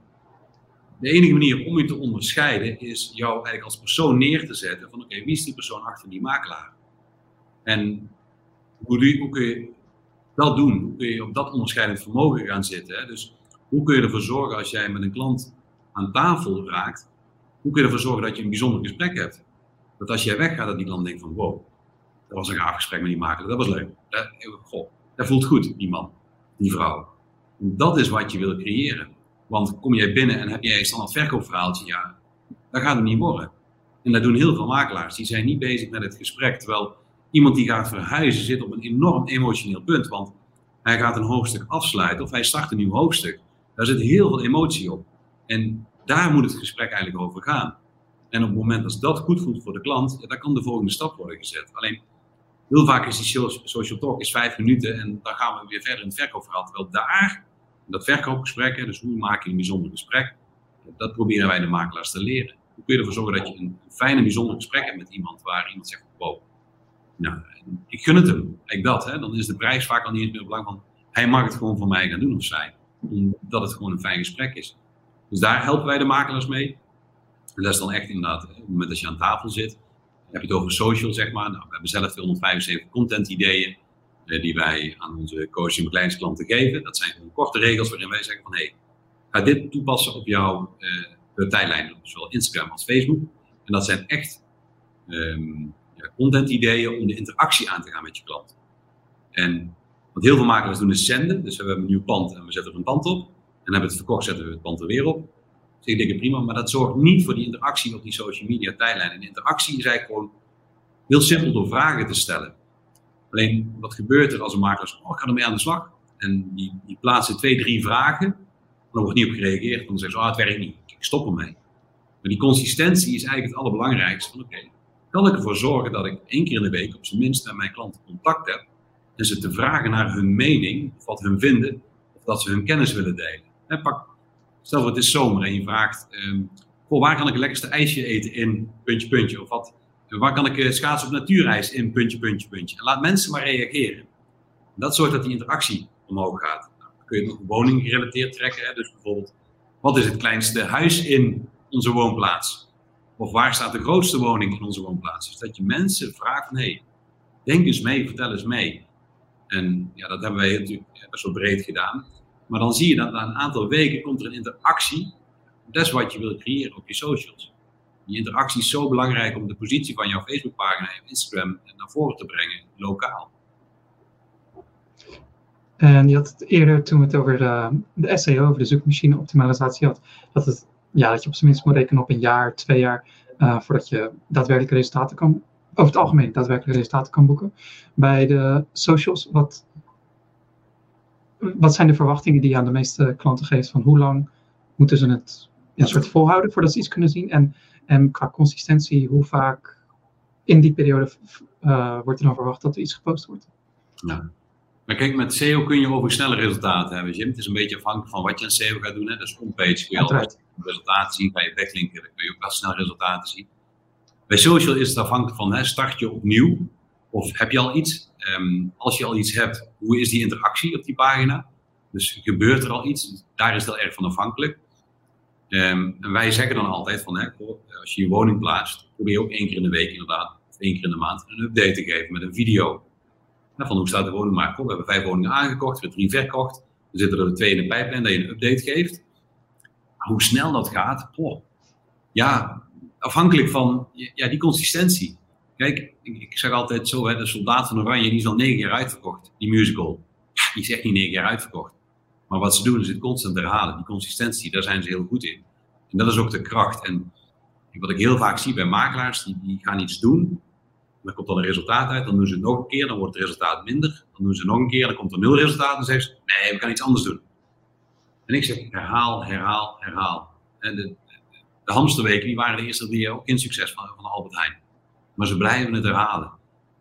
de enige manier om je te onderscheiden is jou eigenlijk als persoon neer te zetten van oké, wie is die persoon achter die makelaar? En hoe, hoe kun je dat doen? Hoe kun je op dat onderscheidend vermogen gaan zitten? Hè? Dus hoe kun je ervoor zorgen als jij met een klant aan tafel raakt, hoe kun je ervoor zorgen dat je een bijzonder gesprek hebt? Dat als jij weggaat, dat die klant denkt van wow, dat was een gaaf gesprek met die makelaar, dat was leuk. Dat, dat voelt goed, die man, die vrouw. Dat is wat je wil creëren. Want kom jij binnen en heb jij een standaard verkoopverhaaltje, ja, dat gaat het niet worden. En dat doen heel veel makelaars. Die zijn niet bezig met het gesprek. Terwijl iemand die gaat verhuizen zit op een enorm emotioneel punt. Want hij gaat een hoofdstuk afsluiten of hij start een nieuw hoofdstuk. Daar zit heel veel emotie op. En daar moet het gesprek eigenlijk over gaan. En op het moment dat dat goed voelt voor de klant, dan kan de volgende stap worden gezet. Alleen heel vaak is die social talk is vijf minuten en dan gaan we weer verder in het verkoopverhaal. Terwijl daar, dat verkoopgesprek, dus hoe maak je een bijzonder gesprek, dat proberen wij de makelaars te leren. Hoe kun je ervoor zorgen dat je een fijne, bijzonder gesprek hebt met iemand waar iemand zegt, wow, nou, ik gun het hem. Kijk dat, hè, dan is de prijs vaak al niet eens meer belangrijk, van hij mag het gewoon voor mij gaan doen of zij. Omdat het gewoon een fijn gesprek is. Dus daar helpen wij de makelaars mee. En dat is dan echt inderdaad, op het moment dat je aan tafel zit, heb je het over social, zeg maar. Nou, we hebben zelf 275 content ideeën eh, die wij aan onze coaching en begeleidingsklanten geven. Dat zijn gewoon korte regels waarin wij zeggen van, hé, hey, ga dit toepassen op jouw uh, tijdlijn, zowel Instagram als Facebook. En dat zijn echt um, ja, content ideeën om de interactie aan te gaan met je klant. En wat heel veel makelaars doen is zenden. Dus we hebben een nieuw pand en we zetten er een pand op. En hebben we het verkocht, zetten we het pand er weer op. Dus ik denk prima, maar dat zorgt niet voor die interactie op die social media tijdlijn. En interactie is eigenlijk gewoon heel simpel door vragen te stellen. Alleen, wat gebeurt er als een makelaar zegt, oh, ik ga ermee aan de slag. En die, die plaatsen twee, drie vragen. Dan wordt niet op gereageerd. Dan zeggen ze, oh, het werkt niet. Ik stop ermee. Maar die consistentie is eigenlijk het allerbelangrijkste. Van oké, kan ik ervoor zorgen dat ik één keer in de week op zijn minst met mijn klanten contact heb. En ze te vragen naar hun mening, of wat hun vinden, of dat ze hun kennis willen delen. En pak Stel voor het is zomer en je vraagt, um, waar kan ik het lekkerste ijsje eten in puntje, puntje? Of wat, waar kan ik uh, schaatsen op natuurijs in puntje, puntje, puntje? En laat mensen maar reageren. Dat zorgt dat die interactie omhoog gaat. Nou, dan kun je nog woning gerelateerd trekken. Hè? Dus bijvoorbeeld, wat is het kleinste huis in onze woonplaats? Of waar staat de grootste woning in onze woonplaats? Dus dat je mensen vraagt van, denk eens mee, vertel eens mee. En ja, dat hebben wij natuurlijk best wel breed gedaan. Maar dan zie je dat na een aantal weken komt er een interactie. Dat is wat je wil creëren op je socials. Die interactie is zo belangrijk om de positie van jouw Facebookpagina en Instagram naar voren te brengen, lokaal. En je had het eerder, toen we het over de, de SEO, over de zoekmachine optimalisatie had, dat, het, ja, dat je op zijn minst moet rekenen op een jaar, twee jaar, uh, voordat je daadwerkelijke resultaten kan, over het algemeen daadwerkelijke resultaten kan boeken. Bij de socials, wat wat zijn de verwachtingen die je aan de meeste klanten geeft van hoe lang moeten ze het een soort volhouden voordat ze iets kunnen zien? En, en qua consistentie, hoe vaak in die periode uh, wordt er dan verwacht dat er iets gepost wordt? Maar kijk, met SEO kun je over snelle resultaten hebben, Jim. Het is een beetje afhankelijk van wat je aan SEO gaat doen. Hè. Dus onpage kun je al resultaten zien. Bij je backlinken kun je ook wel snel resultaten zien. Bij social is het afhankelijk van, hè, start je opnieuw? Of heb je al iets? Um, als je al iets hebt, hoe is die interactie op die pagina? Dus gebeurt er al iets? Daar is het heel erg van afhankelijk. Um, en wij zeggen dan altijd van, hè, als je je woning plaatst, probeer ook één keer in de week inderdaad, of één keer in de maand, een update te geven met een video. Van hoe staat de woningmarkt op? We hebben vijf woningen aangekocht, we hebben drie verkocht. Er zitten er twee in de pijplijn dat je een update geeft. Hoe snel dat gaat, ja, afhankelijk van ja, die consistentie. Kijk, ik, ik zeg altijd zo, hè, de Soldaat van Oranje, die is al negen jaar uitverkocht, die musical. Die is echt niet negen jaar uitverkocht. Maar wat ze doen is het constant herhalen. Die consistentie, daar zijn ze heel goed in. En dat is ook de kracht. En wat ik heel vaak zie bij makelaars, die, die gaan iets doen. Dan komt dan een resultaat uit, dan doen ze het nog een keer, dan wordt het resultaat minder. Dan doen ze nog een keer, dan komt er nul resultaat. En dan zeggen ze, nee, we gaan iets anders doen. En ik zeg, herhaal, herhaal, herhaal. En de, de hamsterweken, die waren de eerste drie ook in succes van, van Albert Heijn. Maar ze blijven het herhalen.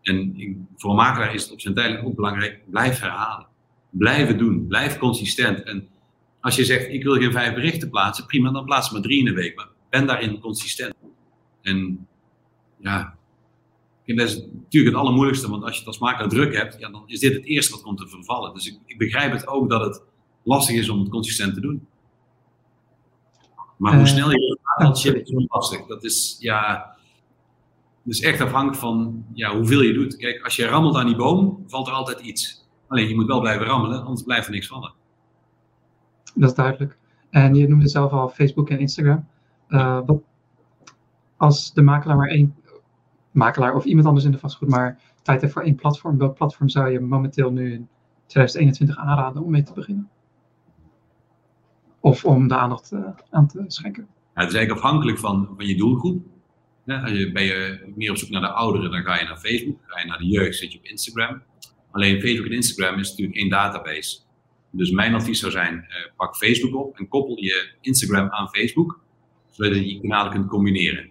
En voor een makelaar is het op zijn tijd ook belangrijk, blijf herhalen. Blijven doen, blijf consistent. En als je zegt, ik wil geen vijf berichten plaatsen, prima, dan plaats maar drie in de week. Maar ben daarin consistent. En ja, dat is natuurlijk het allermoeilijkste, want als je het als makelaar druk hebt, ja, dan is dit het eerste wat komt te vervallen. Dus ik, ik begrijp het ook dat het lastig is om het consistent te doen. Maar hoe eh, snel je dat gaat, is lastig. Dat is, ja, dus echt afhankelijk van ja, hoeveel je doet. Kijk, als je rammelt aan die boom, valt er altijd iets. Alleen je moet wel blijven rammelen, anders blijft er niks vallen. Dat is duidelijk. En je noemde zelf al Facebook en Instagram. Uh, wat, als de makelaar maar één makelaar of iemand anders in de vastgoed maar tijd heeft voor één platform, welk platform zou je momenteel nu in 2021 aanraden om mee te beginnen? Of om de aandacht uh, aan te schenken? Het is eigenlijk afhankelijk van, van je doelgroep. Ja, ben je meer op zoek naar de ouderen, dan ga je naar Facebook. Ga je naar de jeugd, zit je op Instagram. Alleen Facebook en Instagram is natuurlijk één database. Dus mijn advies zou zijn, uh, pak Facebook op en koppel je Instagram aan Facebook, zodat je die kanalen kunt combineren.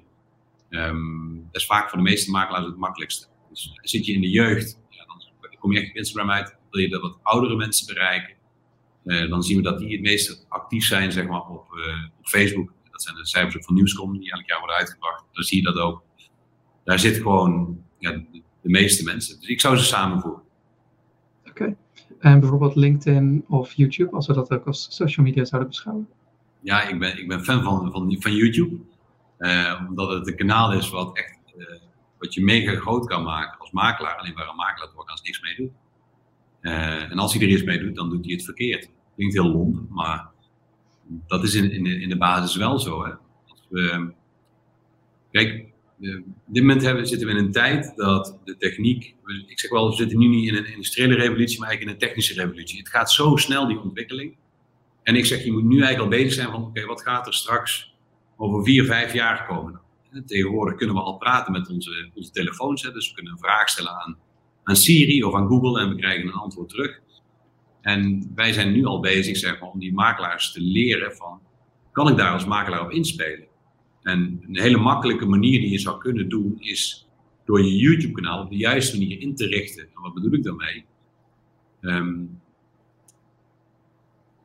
Um, dat is vaak voor de meeste makelaars het makkelijkste. Dus zit je in de jeugd, ja, dan kom je echt op Instagram uit. Wil je dat wat oudere mensen bereiken, uh, dan zien we dat die het meest actief zijn zeg maar, op, uh, op Facebook dat zijn de cijfers ook van Nieuwscom die elk jaar worden uitgebracht. Dan zie je dat ook. Daar zitten gewoon ja, de, meeste mensen. Dus ik zou ze samenvoegen. Oké. En bijvoorbeeld LinkedIn of YouTube, als we dat ook als social media zouden beschouwen? Ja, ik ben, ik ben fan van, van, van YouTube. Uh, omdat het een kanaal is wat echt uh, wat je mega groot kan maken als makelaar. Alleen waar een makelaar doorgaans niks mee doet. Uh, en als hij er iets mee doet, dan doet hij het verkeerd. Klinkt heel lomp, maar dat is in, in, in de basis wel zo. Hè. Als we, kijk, op dit moment hebben, zitten we in een tijd dat de techniek, ik zeg wel, we zitten nu niet in een industriële revolutie, maar eigenlijk in een technische revolutie. Het gaat zo snel, die ontwikkeling. En ik zeg, je moet nu eigenlijk al bezig zijn van, oké, wat gaat er straks over vier, vijf jaar komen? Tegenwoordig kunnen we al praten met onze, onze telefoons, hè, dus we kunnen een vraag stellen aan, aan Siri of aan Google en we krijgen een antwoord terug. En wij zijn nu al bezig zeg maar, om die makelaars te leren van, kan ik daar als makelaar op inspelen? En een hele makkelijke manier die je zou kunnen doen is door je YouTube-kanaal op de juiste manier in te richten. En wat bedoel ik daarmee?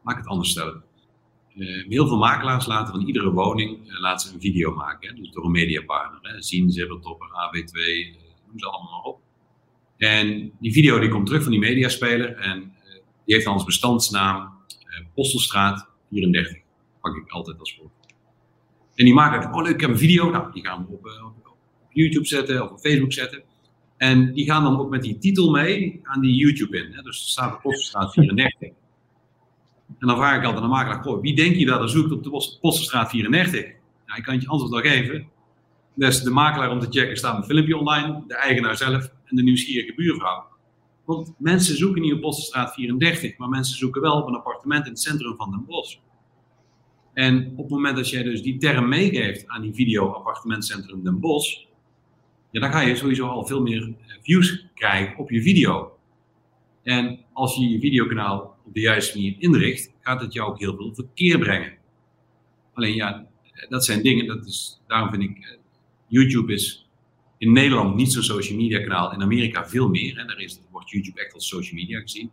Laat ik het anders stellen. Uh, heel veel makelaars laten van iedere woning uh, laten ze een video maken. Hè? Dus door een mediapartner. Hè? Zien, Zibbertopper, AB2, uh, noem ze allemaal maar op. En die video die komt terug van die mediaspeler. En die heeft dan als bestandsnaam Postelstraat 34. Pak ik altijd als voorbeeld. En die maken, oh leuk, ik heb een video. Nou, die gaan we op, op, YouTube zetten of op Facebook zetten. En die gaan dan ook met die titel mee aan die YouTube in. Hè? Dus er staat Postelstraat 34. En dan vraag ik altijd aan de makelaar, wie denk je dat er zoekt op de Postelstraat 34? Nou, ik kan je antwoord al geven. Dus de makelaar om te checken staat een filmpje online, de eigenaar zelf en de nieuwsgierige buurvrouw. Want mensen zoeken niet op Postelstraat 34, maar mensen zoeken wel op een appartement in het centrum van Den Bosch. En op het moment dat jij dus die term meegeeft aan die video appartementcentrum Den Bosch, ja, dan ga je sowieso al veel meer eh, views krijgen op je video. En als je je videokanaal de juiste manier inricht, gaat het jou ook heel veel verkeer brengen. Alleen ja, dat zijn dingen, dat is, daarom vind ik, eh, YouTube is in Nederland niet zo'n social media kanaal, in Amerika veel meer. Hè. Daar is, wordt YouTube echt als social media gezien.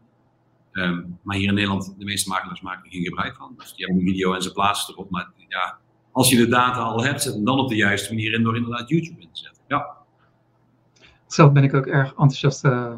Ehm, maar hier in Nederland, de meeste makelaars maken geen gebruik van. Dus die hebben een video en ze plaatsen erop. Maar ja, als je de data al hebt, zet hem dan op de juiste manier in door inderdaad YouTube in te zetten. Ja. Zelf ben ik ook erg enthousiast uh,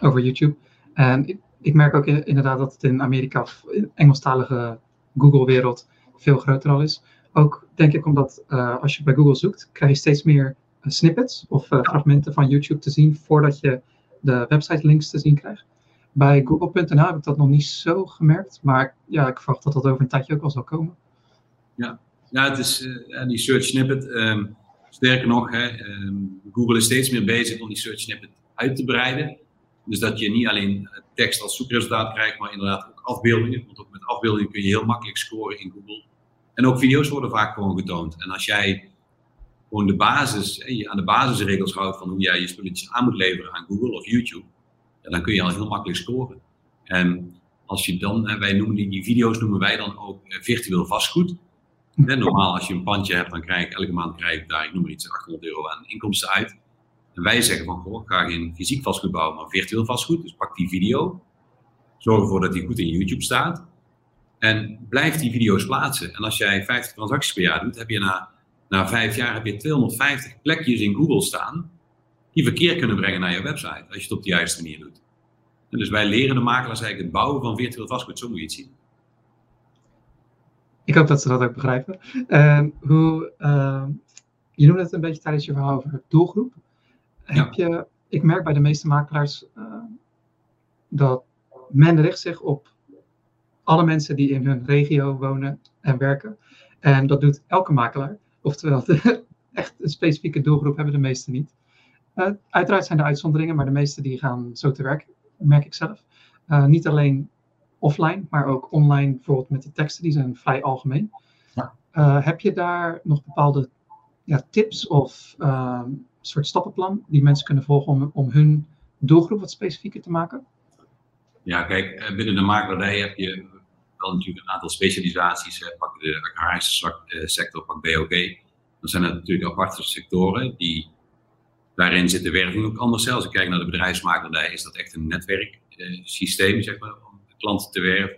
over YouTube. En ik, ik merk ook inderdaad dat het in Amerika, in Engelstalige Google-wereld, veel groter al is. Ook denk ik omdat uh, als je bij Google zoekt, krijg je steeds meer uh, snippets of fragmenten van YouTube te zien voordat je de website links te zien krijgt. Bij google.nl heb ik dat nog niet zo gemerkt, maar ja, ik verwacht dat dat over een tijdje ook al zal komen. Ja, ja het is die search snippet. Um, sterker nog, hè, um, Google is steeds meer bezig om die search snippet uit te breiden. Dus dat je niet alleen tekst als zoekresultaat krijgt, maar inderdaad ook afbeeldingen. Want ook met afbeeldingen kun je heel makkelijk scoren in Google. En ook video's worden vaak gewoon getoond. En als jij gewoon de basis, je aan de basisregels houdt van hoe jij je spulletjes aan moet leveren aan Google of YouTube, dan kun je al heel makkelijk scoren. En als je dan, wij noemen die, video's noemen wij dan ook eh, virtueel vastgoed. normaal als je een pandje hebt, dan krijg ik elke maand krijg ik daar, ik noem maar iets, 800 euro aan inkomsten uit. En wij zeggen van, goh, ga geen fysiek vastgoed bouwen, maar virtueel vastgoed. Dus pak die video, zorg ervoor dat die goed in YouTube staat. En blijf die video's plaatsen. En als jij 50 transacties per jaar doet, heb je na, na vijf jaar heb je 250 plekjes in Google staan die verkeer kunnen brengen naar je website, als je het op de juiste manier doet. Dus wij leren de makelaars eigenlijk het bouwen van virtueel vastgoed, zo moet je het zien. Ik hoop dat ze dat ook begrijpen. Uh, hoe, uh, je noemde het een beetje tijdens je verhaal over doelgroep. Heb je, ik merk bij de meeste makelaars uh, dat men richt zich op alle mensen die in hun regio wonen en werken. En dat doet elke makelaar. Oftewel, de, echt een specifieke doelgroep hebben de meeste niet. Uh, uiteraard zijn er uitzonderingen, maar de meeste die gaan zo te werk, merk ik zelf. Uh, niet alleen offline, maar ook online, bijvoorbeeld met de teksten, die zijn vrij algemeen. Ja. Uh, heb je daar nog bepaalde ja, tips of ehm, soort stappenplan die mensen kunnen volgen om, om hun doelgroep wat specifieker te maken? Ja, kijk, binnen de makelaardij heb je wel natuurlijk een aantal specialisaties. Pak de agrarische sector, pak BOG. Dan zijn er natuurlijk aparte sectoren die Daarin zit de werving ook anders. Als ik kijk naar de bedrijfsmakelaardij, is dat echt een netwerksysteem, zeg maar, om klanten te werven.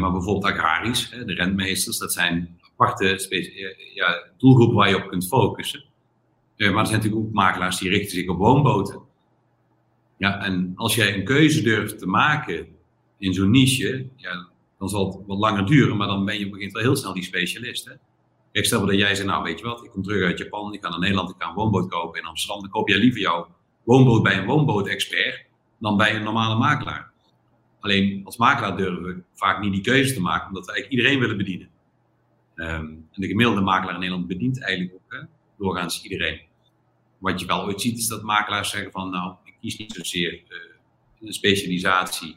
Maar bijvoorbeeld agrarisch, de rentmeesters, dat zijn aparte eh, ja, doelgroepen waar je op kunt focussen. Uh, maar er zijn natuurlijk ook makelaars die richten zich op woonboten. Ja, en als jij een keuze durft te maken in zo'n niche, ja, dan zal het wat langer duren, maar dan ben je begint wel heel snel die specialist. Hè? Ik stel dat jij zegt, nou weet je wat, ik kom terug uit Japan, ik ga naar Nederland, ik ga een woonboot kopen in Amsterdam. Dan koop jij liever jouw woonboot bij een woonboot-expert dan bij een normale makelaar. Alleen als makelaar durven we vaak niet die keuze te maken, omdat we eigenlijk iedereen willen bedienen. Um, en de gemiddelde makelaar in Nederland bedient eigenlijk ook hè, doorgaans iedereen. Wat je wel ooit ziet is dat makelaars zeggen van, nou, ik kies niet zozeer uh, een specialisatie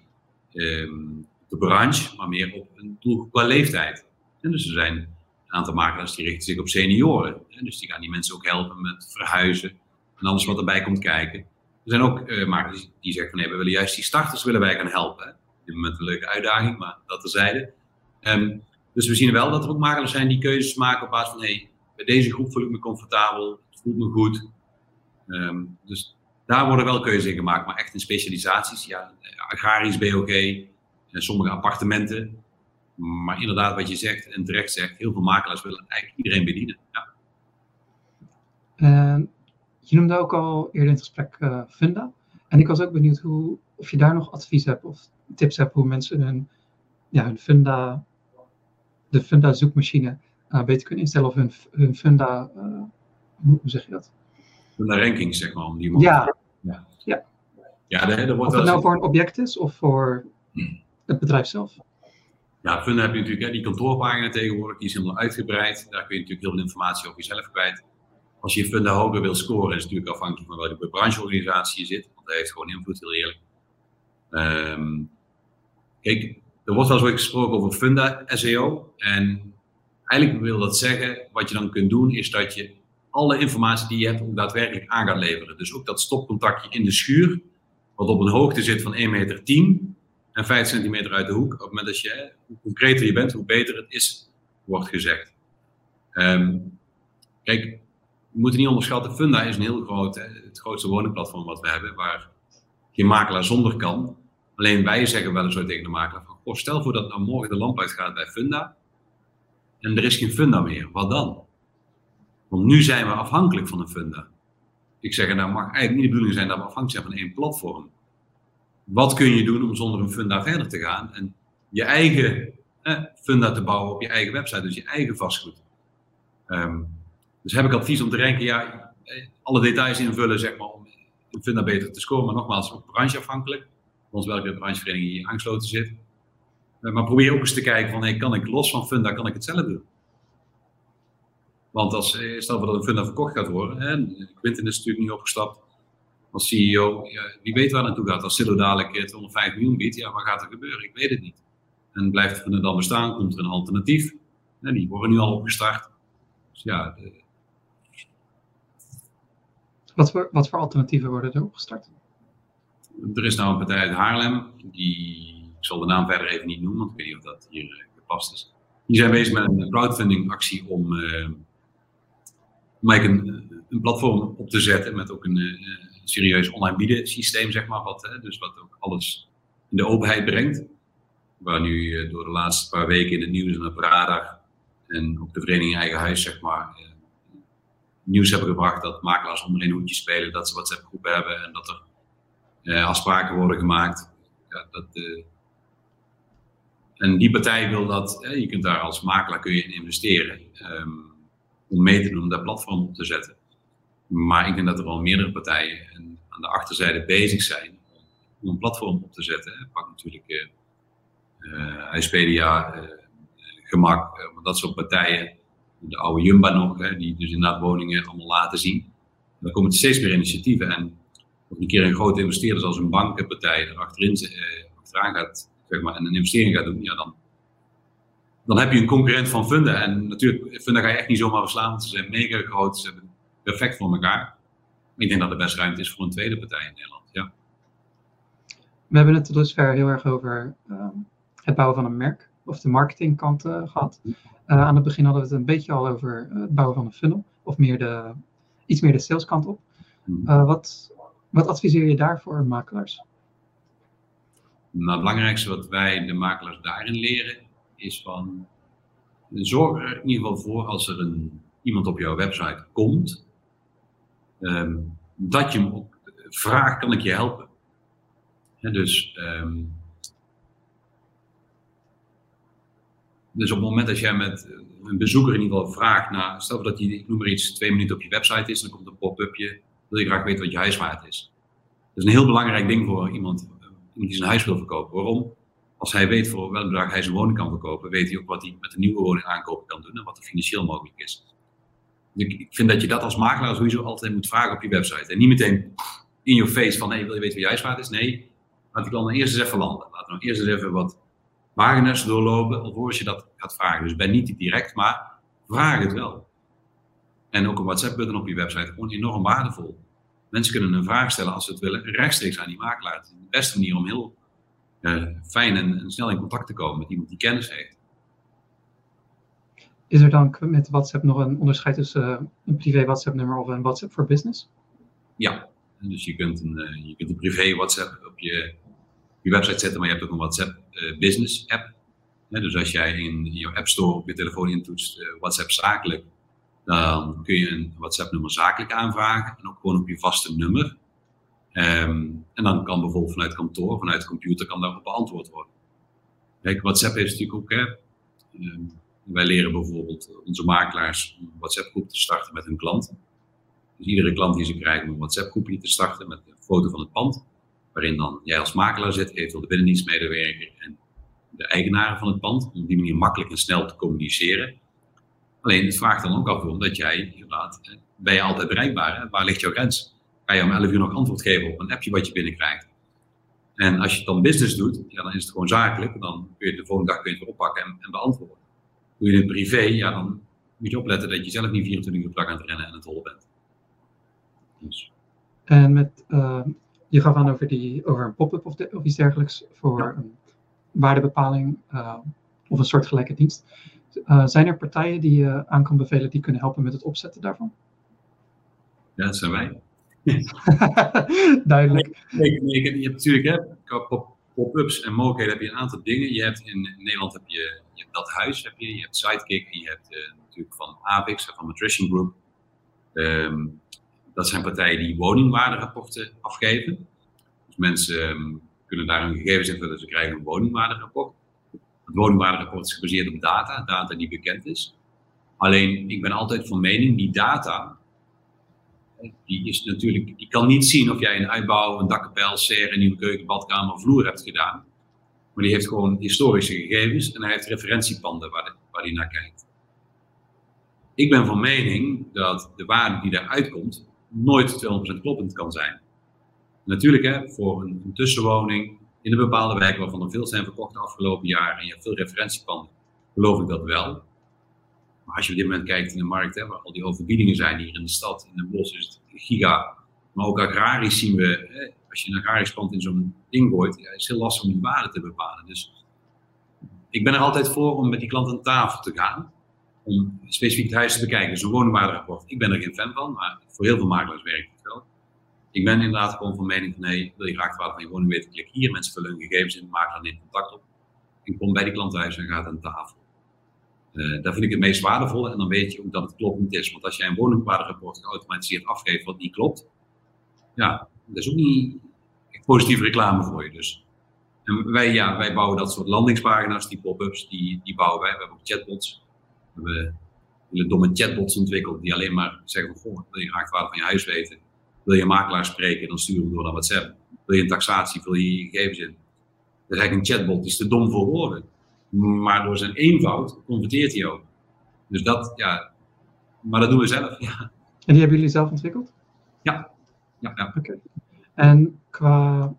um, de branche, maar meer op een doelgroep qua leeftijd. En dus er zijn een aantal makelaars die richten zich op senioren. Dus die gaan die mensen ook helpen met verhuizen en alles wat erbij komt kijken. Er zijn ook uh, makelaars die zeggen van nee, we willen juist die starters willen wij gaan helpen. Op dit moment een leuke uitdaging, maar dat terzijde. Um, dus we zien wel dat er ook makelaars zijn die keuzes maken op basis van hey, bij deze groep voel ik me comfortabel, het voelt me goed. Um, dus daar worden wel keuzes in gemaakt, maar echt in specialisaties, ja, agrarisch BOG, en sommige appartementen, maar inderdaad, wat je zegt en terecht zegt, heel veel makelaars willen eigenlijk iedereen bedienen. Ja. Uh, je noemde ook al eerder in het gesprek uh, Funda. En ik was ook benieuwd hoe, of je daar nog advies hebt of tips hebt hoe mensen hun, ja, hun Funda, de Funda zoekmachine beter kunnen instellen of hun, hun Funda, hoe zeg je dat? Funda rankings, zeg maar. Om die ja. ja. Ja. ja wordt of het nou voor een object is of voor hm. het bedrijf zelf. Ja, Funda heb je natuurlijk hè, die kantoorpagina tegenwoordig, die is helemaal uitgebreid. Daar kun je natuurlijk heel veel informatie over jezelf kwijt. Als je Funda hoger wil scoren, is het natuurlijk afhankelijk van welke brancheorganisatie je zit. Want dat heeft gewoon invloed, heel eerlijk. Um, kijk, er wordt wel eens gesproken over Funda SEO. En eigenlijk wil dat zeggen, wat je dan kunt doen, is dat je alle informatie die je hebt ook daadwerkelijk aan gaat leveren. Dus ook dat stopcontactje in de schuur, wat op een hoogte zit van 1,10 meter, en 5 centimeter uit de hoek. Op het moment dat je, hoe concreter je bent, hoe beter het is, wordt gezegd. Ehm, kijk, we moeten niet onderschatten, Funda is een heel groot, het grootste woningplatform wat we hebben, waar geen makelaar zonder kan. Alleen wij zeggen wel eens zo tegen de makelaar van, stel voor dat nou morgen de lamp uitgaat bij Funda en er is geen Funda meer, wat dan? Want nu zijn we afhankelijk van een Funda. Ik zeg, nou mag eigenlijk niet de bedoeling zijn dat we afhankelijk zijn van één platform. Wat kun je doen om zonder een Funda verder te gaan en je eigen eh, Funda te bouwen op je eigen website, dus je eigen vastgoed. Um, dus heb ik advies om te denken, ja, alle details invullen, zeg maar, om een Funda beter te scoren. Maar nogmaals, ook brancheafhankelijk. Ons welke branchevereniging hier aangesloten zit. Eh, maar probeer ook eens te kijken van, kan ik los van Funda, kan ik het zelf doen? Want als, eh, stel dat een Funda verkocht gaat worden, hè, Quinten is natuurlijk niet opgestapt als CEO, ja, wie weet waar naartoe gaat. Als Silo dadelijk 205 miljoen biedt, ja, wat gaat er gebeuren? Ik weet het niet. En blijft Funda dan bestaan, komt er een alternatief. En die worden nu al opgestart. Dus ja, de... wat, voor, wat voor alternatieven worden er opgestart? Er is nou een partij uit Haarlem, die, ik zal de naam verder even niet noemen, want ik weet niet of dat hier gepast is. Die zijn bezig met een crowdfunding actie om, uh, om een, een, platform op te zetten met ook een, uh, serieus online bieden systeem, zeg maar. Wat, dus wat ook alles in de openheid brengt. Waar nu door de laatste paar weken in het nieuws en op radar en ook de vereniging Eigen Huis, zeg maar, nieuws hebben gebracht dat makelaars onderin hoedjes spelen, dat ze WhatsApp groepen hebben en dat er uh, afspraken worden gemaakt. Ja, dat, uh, en die partij wil dat, je kunt daar als makelaar kun je in investeren um, om mee te doen, om dat platform op te zetten. Maar ik denk dat er al meerdere partijen aan de achterzijde bezig zijn om een platform op te zetten. Pak natuurlijk uh, Huispedia, Gemak, dat soort partijen. De oude Jumba nog, hè, die dus inderdaad woningen allemaal laten zien. En er komen steeds meer initiatieven en of een keer een grote investeerder zoals een bankenpartij er achterin, eh, gaat zeg maar, en een investering gaat doen, ja, dan, dan heb je een concurrent van Funda. En natuurlijk, Funda ga je echt niet zomaar verslaan, want ze zijn mega groot, ze hebben perfect voor elkaar. Ik denk dat er best ruimte is voor een tweede partij in Nederland. Ja. We hebben het tot dusver heel erg over uh, het bouwen van een merk, of de marketingkant uh, gehad. Uh, aan het begin hadden we het een beetje al over het bouwen van een funnel, of meer de, iets meer de saleskant op. Uh, wat, wat adviseer je daarvoor makelaars? Nou, het belangrijkste wat wij de makelaars daarin leren is van zorg er in ieder geval voor als er een, iemand op jouw website komt, um, dat je hem ook vraagt, kan ik je helpen? dus, um, dus op het moment dat jij met een bezoeker in ieder geval vraagt, naar, stel dat hij, ik noem maar iets, twee minuten op je website is, dan komt een pop-upje, wil je graag weten wat je huiswaard is. Dat is een heel belangrijk ding voor iemand die zijn huis wil verkopen. Waarom? Als hij weet voor welk bedrag hij zijn woning kan verkopen, weet hij ook wat hij met een nieuwe woning aankopen kan doen en wat er financieel mogelijk is. Ik vind dat je dat als makelaar sowieso altijd moet vragen op je website. En niet meteen in je face van, hey, wil je weten wie je huiswaard is? Nee, laat ik dan eerst eens even landen. Laat dan eerst eens even wat pagina's doorlopen, alvorens je dat gaat vragen. Dus ben niet direct, maar vraag het wel. En ook een WhatsApp-button op je website, gewoon enorm waardevol. Mensen kunnen een vraag stellen als ze het willen, rechtstreeks aan die makelaar. Het is de beste manier om heel uh, fijn en, en, snel in contact te komen met iemand die kennis heeft. Is er dan met WhatsApp nog een onderscheid tussen uh, een privé WhatsApp-nummer of een WhatsApp voor business? Ja, dus je kunt een, uh, je kunt een privé WhatsApp op je, je website zetten, maar je hebt ook een WhatsApp business app. dus als jij in je App Store op je telefoon intoetst WhatsApp zakelijk, dan kun je een WhatsApp-nummer zakelijk aanvragen en ook gewoon op je vaste nummer. Um, en dan kan bijvoorbeeld vanuit kantoor, vanuit de computer, kan daarop beantwoord worden. Kijk, WhatsApp heeft natuurlijk ook, um, wij leren bijvoorbeeld onze makelaars een WhatsApp-groep te starten met hun klant. Dus iedere klant die ze krijgen een WhatsApp-groepje te starten met een foto van het pand, waarin dan jij als makelaar zit, eventueel de binnendienstmedewerker en de eigenaren van het pand, om op die manier makkelijk en snel te communiceren. Alleen het vraagt dan ook af omdat jij inderdaad, ben je altijd bereikbaar? Hè? Waar ligt jouw grens? Ga je om 11 uur nog antwoord geven op een appje wat je binnenkrijgt? En als je het dan business doet, ja, dan is het gewoon zakelijk. Dan kun je de volgende dag kun je het weer oppakken en, en beantwoorden. Doe je het privé, ja, dan moet je opletten dat je zelf niet 24 uur per dag aan het rennen en het hollen bent. Dus. En met, uh, je gaf aan over, die, over een pop-up of, de, of iets dergelijks voor een waardebepaling of een soortgelijke dienst. zijn er partijen die je aan kan bevelen die kunnen helpen met het opzetten daarvan? Ja, dat zijn wij. Duidelijk. Nee, je hebt natuurlijk hè, pop-ups en mogelijkheden heb je een aantal dingen. Je hebt in, Nederland heb je, dat huis, heb je, je hebt Sidekick je hebt uh, natuurlijk van Avix, van Nutrition Group. Um, dat zijn partijen die woningwaarderapporten afgeven. Dus mensen um, kunnen daar hun gegevens invullen, ze krijgen een woningwaarderapport. Het woningwaarderapport is gebaseerd op data, data die bekend is. Alleen, ik ben altijd van mening, die data, die is natuurlijk, kan niet zien of jij een uitbouw, een dakkapel, serre, een nieuwe keuken, badkamer, vloer hebt gedaan. Maar die heeft gewoon historische gegevens en hij heeft referentiepanden waar, de, waar hij naar kijkt. Ik ben van mening dat de waarde die daaruit komt nooit 200% kloppend kan zijn. Natuurlijk, hè, voor een, een, tussenwoning in een bepaalde wijk waarvan er veel zijn verkocht de afgelopen jaren en je hebt veel referentiepanden, geloof ik dat wel. Maar als je op dit moment kijkt in de markt, hè, waar al die overbiedingen zijn hier in de stad, in de bos is het giga. Maar ook agrarisch zien we, hè, als je een agrarisch pand in zo'n ding gooit, ja, is het heel lastig om die waarde te bepalen. Dus ik ben er altijd voor om met die klant aan tafel te gaan, om specifiek het huis te bekijken. Dus een woningwaarderapport, ik ben er geen fan van, maar voor heel veel makelaars werkt het wel. Ik ben inderdaad gewoon van mening van, nee, wil je graag de waarde van je woning weten, klik hier, mensen vullen hun gegevens in, maken dan in contact op. En kom bij die klant thuis en gaat aan tafel. Uh, daar vind ik het meest waardevolle en dan weet je ook dat het kloppend is. Want als jij een woningwaarderapport geautomatiseerd afgeeft wat niet klopt, ja, dat is ook niet positieve reclame voor je. Dus en wij, ja, wij bouwen dat soort landingspagina's, die pop-ups, die, die bouwen wij. We hebben ook chatbots. We hebben hele domme chatbots ontwikkeld die alleen maar zeggen van, goh, wil je graag de waarde van je huis weten? Wil je een makelaar spreken? Dan sturen we door naar WhatsApp. Wil je een taxatie? Vul je je gegevens in. Dat is eigenlijk een chatbot, die is te dom voor woorden. Maar door zijn eenvoud converteert hij ook. Dus dat, ja, maar dat doen we zelf, ja. En die hebben jullie zelf ontwikkeld? Ja. ja, ja. Oké. En qua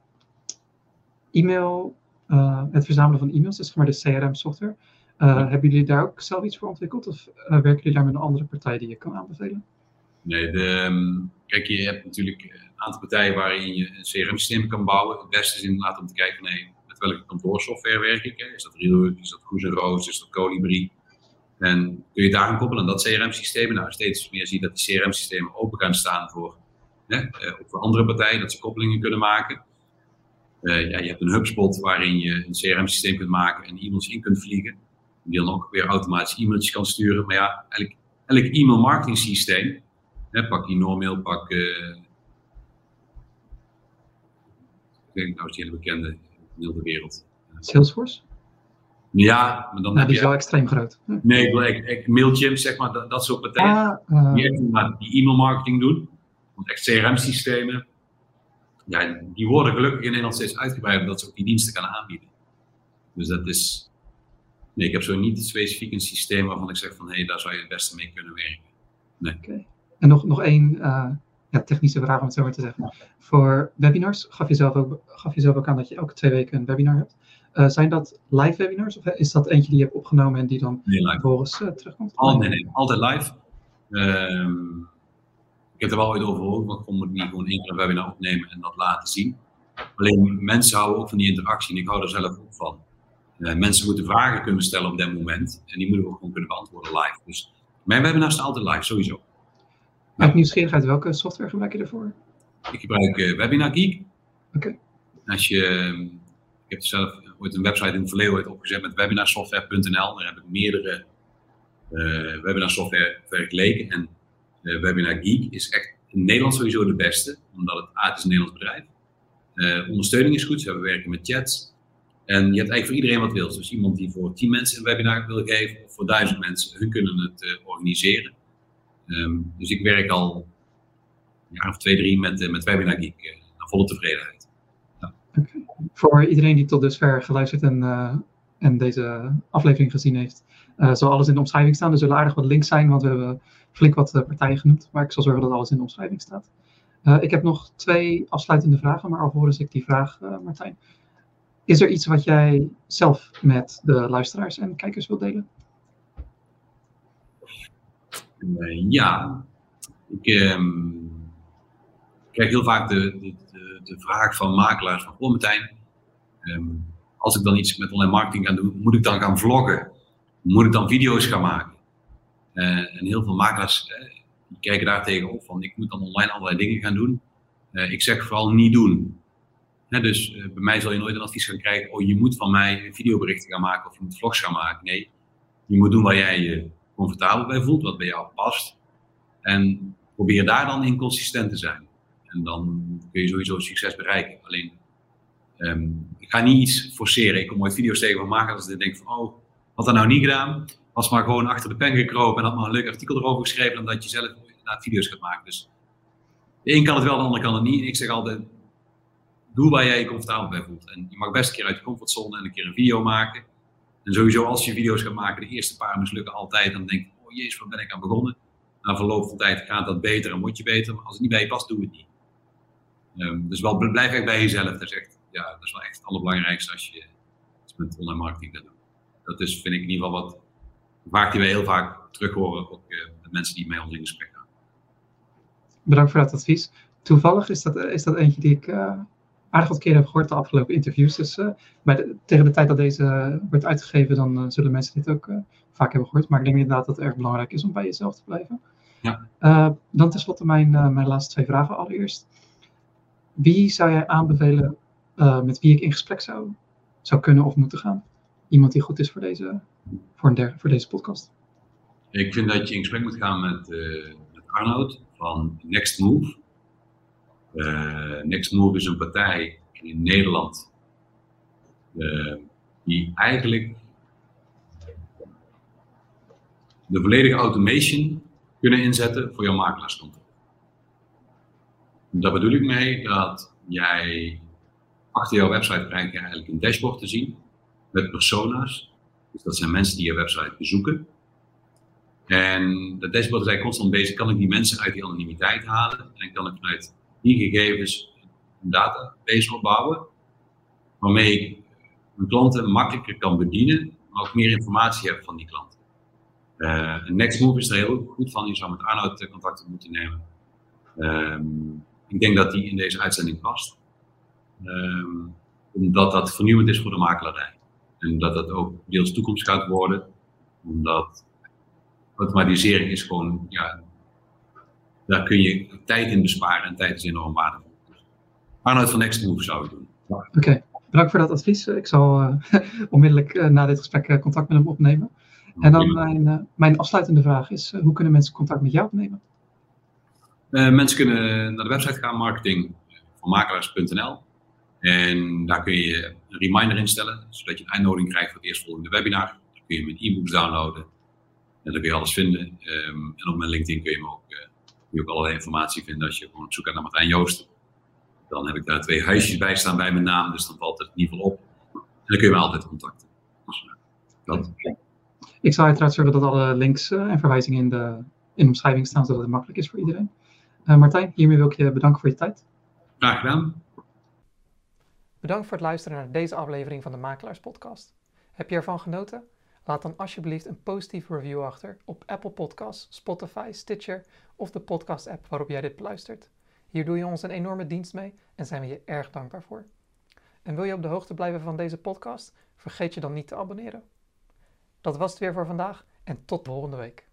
e-mail, uh, het verzamelen van e-mails, dus maar de CRM-software, uh, hebben jullie daar ook zelf iets voor ontwikkeld? Of uh, werken jullie daar met een andere partij die je kan aanbevelen? Nee, de, um, kijk, je hebt natuurlijk een aantal partijen waarin je een CRM-systeem kan bouwen. Het beste is inderdaad om te kijken, nee, welke kantoorsoftware werk ik. Is dat Relook, is dat Goes Roos, is dat Colibri? En kun je daar aan koppelen aan dat CRM-systeem? Nou, steeds meer zie je dat die CRM-systemen open gaan staan voor, hè, eh, voor andere partijen, dat ze koppelingen kunnen maken. Uh, ja, je hebt een HubSpot waarin je een CRM-systeem kunt maken en e-mails in kunt vliegen. Die dan ook weer automatisch e-mailtjes kan sturen. Maar ja, elk, elk e-mail marketing systeem, hè, pak Normail, pak, uh, ik denk nou is die hele bekende, heel de wereld. Salesforce? Ja, maar dan. Nou, die is wel extreem groot. Nee, ik, ik, Mailchimp, zeg maar, dat, dat soort partijen. Ah, uh... Die echt die e-mail marketing doen. Want echt CRM-systemen. Ja, die worden gelukkig in Nederland steeds uitgebreid omdat ze ook die diensten kunnen aanbieden. Dus dat is. Nee, ik heb zo niet specifiek een systeem waarvan ik zeg van hé, hey, daar zou je het beste mee kunnen werken. Nee. Okay. En nog, nog één uh, ja, technische vraag om het zo maar te zeggen. Voor webinars gaf je, zelf ook, gaf je zelf ook aan dat je elke twee weken een webinar hebt. Uh, zijn dat live webinars of is dat eentje die je hebt opgenomen en die dan nee, vervolgens uh, terugkomt? Oh, nee, nee, altijd live. Uh, ik heb er wel ooit over gehoord, want ik kon niet gewoon één keer een webinar opnemen en dat laten zien. Alleen mensen houden ook van die interactie en ik hou er zelf ook van. Uh, mensen moeten vragen kunnen stellen op dat moment en die moeten we ook gewoon kunnen beantwoorden live. Dus mijn webinars zijn altijd live, sowieso. Uit nieuwsgierigheid, welke software gebruik je ervoor? Ik gebruik uh, Webinar Geek. Oké. Als je, ehm, ik heb zelf ooit een website in verleden opgezet met webinarsoftware.nl. Daar heb ik meerdere uh, webinarsoftware vergeleken. En uh, Webinar Geek is echt in Nederland sowieso de beste, omdat het, A, het is een Nederlands bedrijf. Uh, ondersteuning is goed, ze hebben werken met chats. En je hebt eigenlijk voor iedereen wat wil. Dus iemand die voor 10 mensen een webinar wil geven, of voor 1000 mensen, hun kunnen het organiseren. Um, dus ik werk al een jaar of twee, drie met, uh, met Webinar Geek. Uh, naar volle tevredenheid. Ja. Voor iedereen die tot dusver geluisterd en, uh, en deze aflevering gezien heeft, zal alles in de omschrijving staan. Er zullen aardig wat links zijn, want we hebben flink wat partijen genoemd. Maar ik zal zorgen dat alles in de omschrijving staat. ik heb nog twee afsluitende vragen, maar alvorens ik die vraag, Martijn. Is er iets wat jij zelf met de luisteraars en kijkers wilt delen? Uh, ja, ik um, krijg heel vaak de, de, de, vraag van makelaars van, oh Martijn, um, als ik dan iets met online marketing ga doen, moet ik dan gaan vloggen? Moet ik dan video's gaan maken? Uh, en heel veel makelaars die kijken daar tegenop van ik moet dan online allerlei dingen gaan doen. Ik zeg vooral niet doen. dus bij mij zal je nooit een advies gaan krijgen, oh je moet van mij videoberichten gaan maken of je moet vlogs gaan maken. Nee, je moet doen waar jij je comfortabel bij voelt, wat bij jou past. En probeer daar dan in consistent te zijn. En dan kun je sowieso succes bereiken. Alleen, um, ik ga niet iets forceren. Ik kom ooit video's tegen van maken als ik denk van, oh, had dat nou niet gedaan? Was maar gewoon achter de pen gekropen en had maar een leuk artikel erover geschreven, dan dat je zelf inderdaad video's gaat maken. Dus de een kan het wel, de ander kan het niet. Ik zeg altijd, doe waar jij je comfortabel bij voelt. En je mag best een keer uit je comfortzone en een keer een video maken. En sowieso als je video's gaat maken, de eerste paar mislukken altijd. Dan denk je, oh jezus, waar ben ik aan begonnen? Na verloop van tijd gaat dat beter en moet je beter. Maar als het niet bij je past, doe het niet. Um, dus wel, blijf echt bij jezelf. Dat is, echt, ja, dat is wel echt het allerbelangrijkste als je iets met online marketing gaat doen. Dat is, vind ik in ieder geval wat vaak die wij heel vaak terug horen, ook uh, de mensen die met ons in gesprek gaan. Bedankt voor dat advies. Toevallig is dat, is dat eentje die ik uh, aardig wat keer heb gehoord de afgelopen interviews. Dus bij de, tegen de tijd dat deze wordt uitgegeven, dan zullen mensen dit ook vaak hebben gehoord. Maar ik denk inderdaad dat het erg belangrijk is om bij jezelf te blijven. Ja. dan tenslotte mijn, mijn laatste twee vragen. Allereerst, wie zou jij aanbevelen met wie ik in gesprek zou, zou kunnen of moeten gaan? Iemand die goed is voor deze, voor, een der, voor deze podcast? Ik vind dat je in gesprek moet gaan met, uh, met Arnoud van Next Move. Uh, Next Move is een partij in Nederland uh, die eigenlijk de volledige automation kunnen inzetten voor jouw makelaarskantoor. Daar bedoel ik mee dat jij achter jouw website krijg je eigenlijk een dashboard te zien met persona's. Dus dat zijn mensen die je website bezoeken. En dat dashboard is eigenlijk constant bezig. Kan ik die mensen uit die anonimiteit halen? En kan ik vanuit die gegevens een database opbouwen. Waarmee ik mijn klanten makkelijker kan bedienen. Maar ook meer informatie heb van die klanten. Uh, Nextmove is er heel goed van. Je zou met Arnoud contact moeten nemen. Um, ik denk dat die in deze uitzending past. Um, omdat dat vernieuwend is voor de makelaarij. En dat dat ook deels toekomst gaat worden. Omdat automatisering is gewoon, ja, daar kun je tijd in besparen en tijd is enorm waardevol. Arnoud van Nextmove zou ik doen. Oké, bedankt voor dat advies. Ik zal uh, onmiddellijk uh, na dit gesprek uh, contact met hem opnemen. En dan mijn, mijn afsluitende vraag is, hoe kunnen mensen contact met jou opnemen? mensen kunnen naar de website gaan, marketing van makelaars.nl. En daar kun je een reminder instellen, zodat je een uitnodiging krijgt voor het eerstvolgende webinar. Dan kun je mijn e-books downloaden. En dan kun je alles vinden. Um, en op mijn LinkedIn kun je, me ook, je ook allerlei informatie vinden als je gewoon op zoek gaat naar Martijn Joost. Dan heb ik daar twee huisjes bij staan bij mijn naam, dus dan valt het in ieder geval op. En dan kun je me altijd contacten. Dus, dat. Ik zal uiteraard zorgen dat alle links uh, en verwijzingen in de, in de omschrijving staan, zodat het makkelijk is voor iedereen. Uh, Martijn, hiermee wil ik je bedanken voor je tijd. Graag gedaan. Bedankt voor het luisteren naar deze aflevering van de Makelaars Podcast. Heb je ervan genoten? Laat dan alsjeblieft een positieve review achter op Apple Podcasts, Spotify, Stitcher of de podcast-app waarop jij dit beluistert. Hier doe je ons een enorme dienst mee en zijn we je erg dankbaar voor. En wil je op de hoogte blijven van deze podcast? Vergeet je dan niet te abonneren. Dat was het weer voor vandaag en tot volgende week.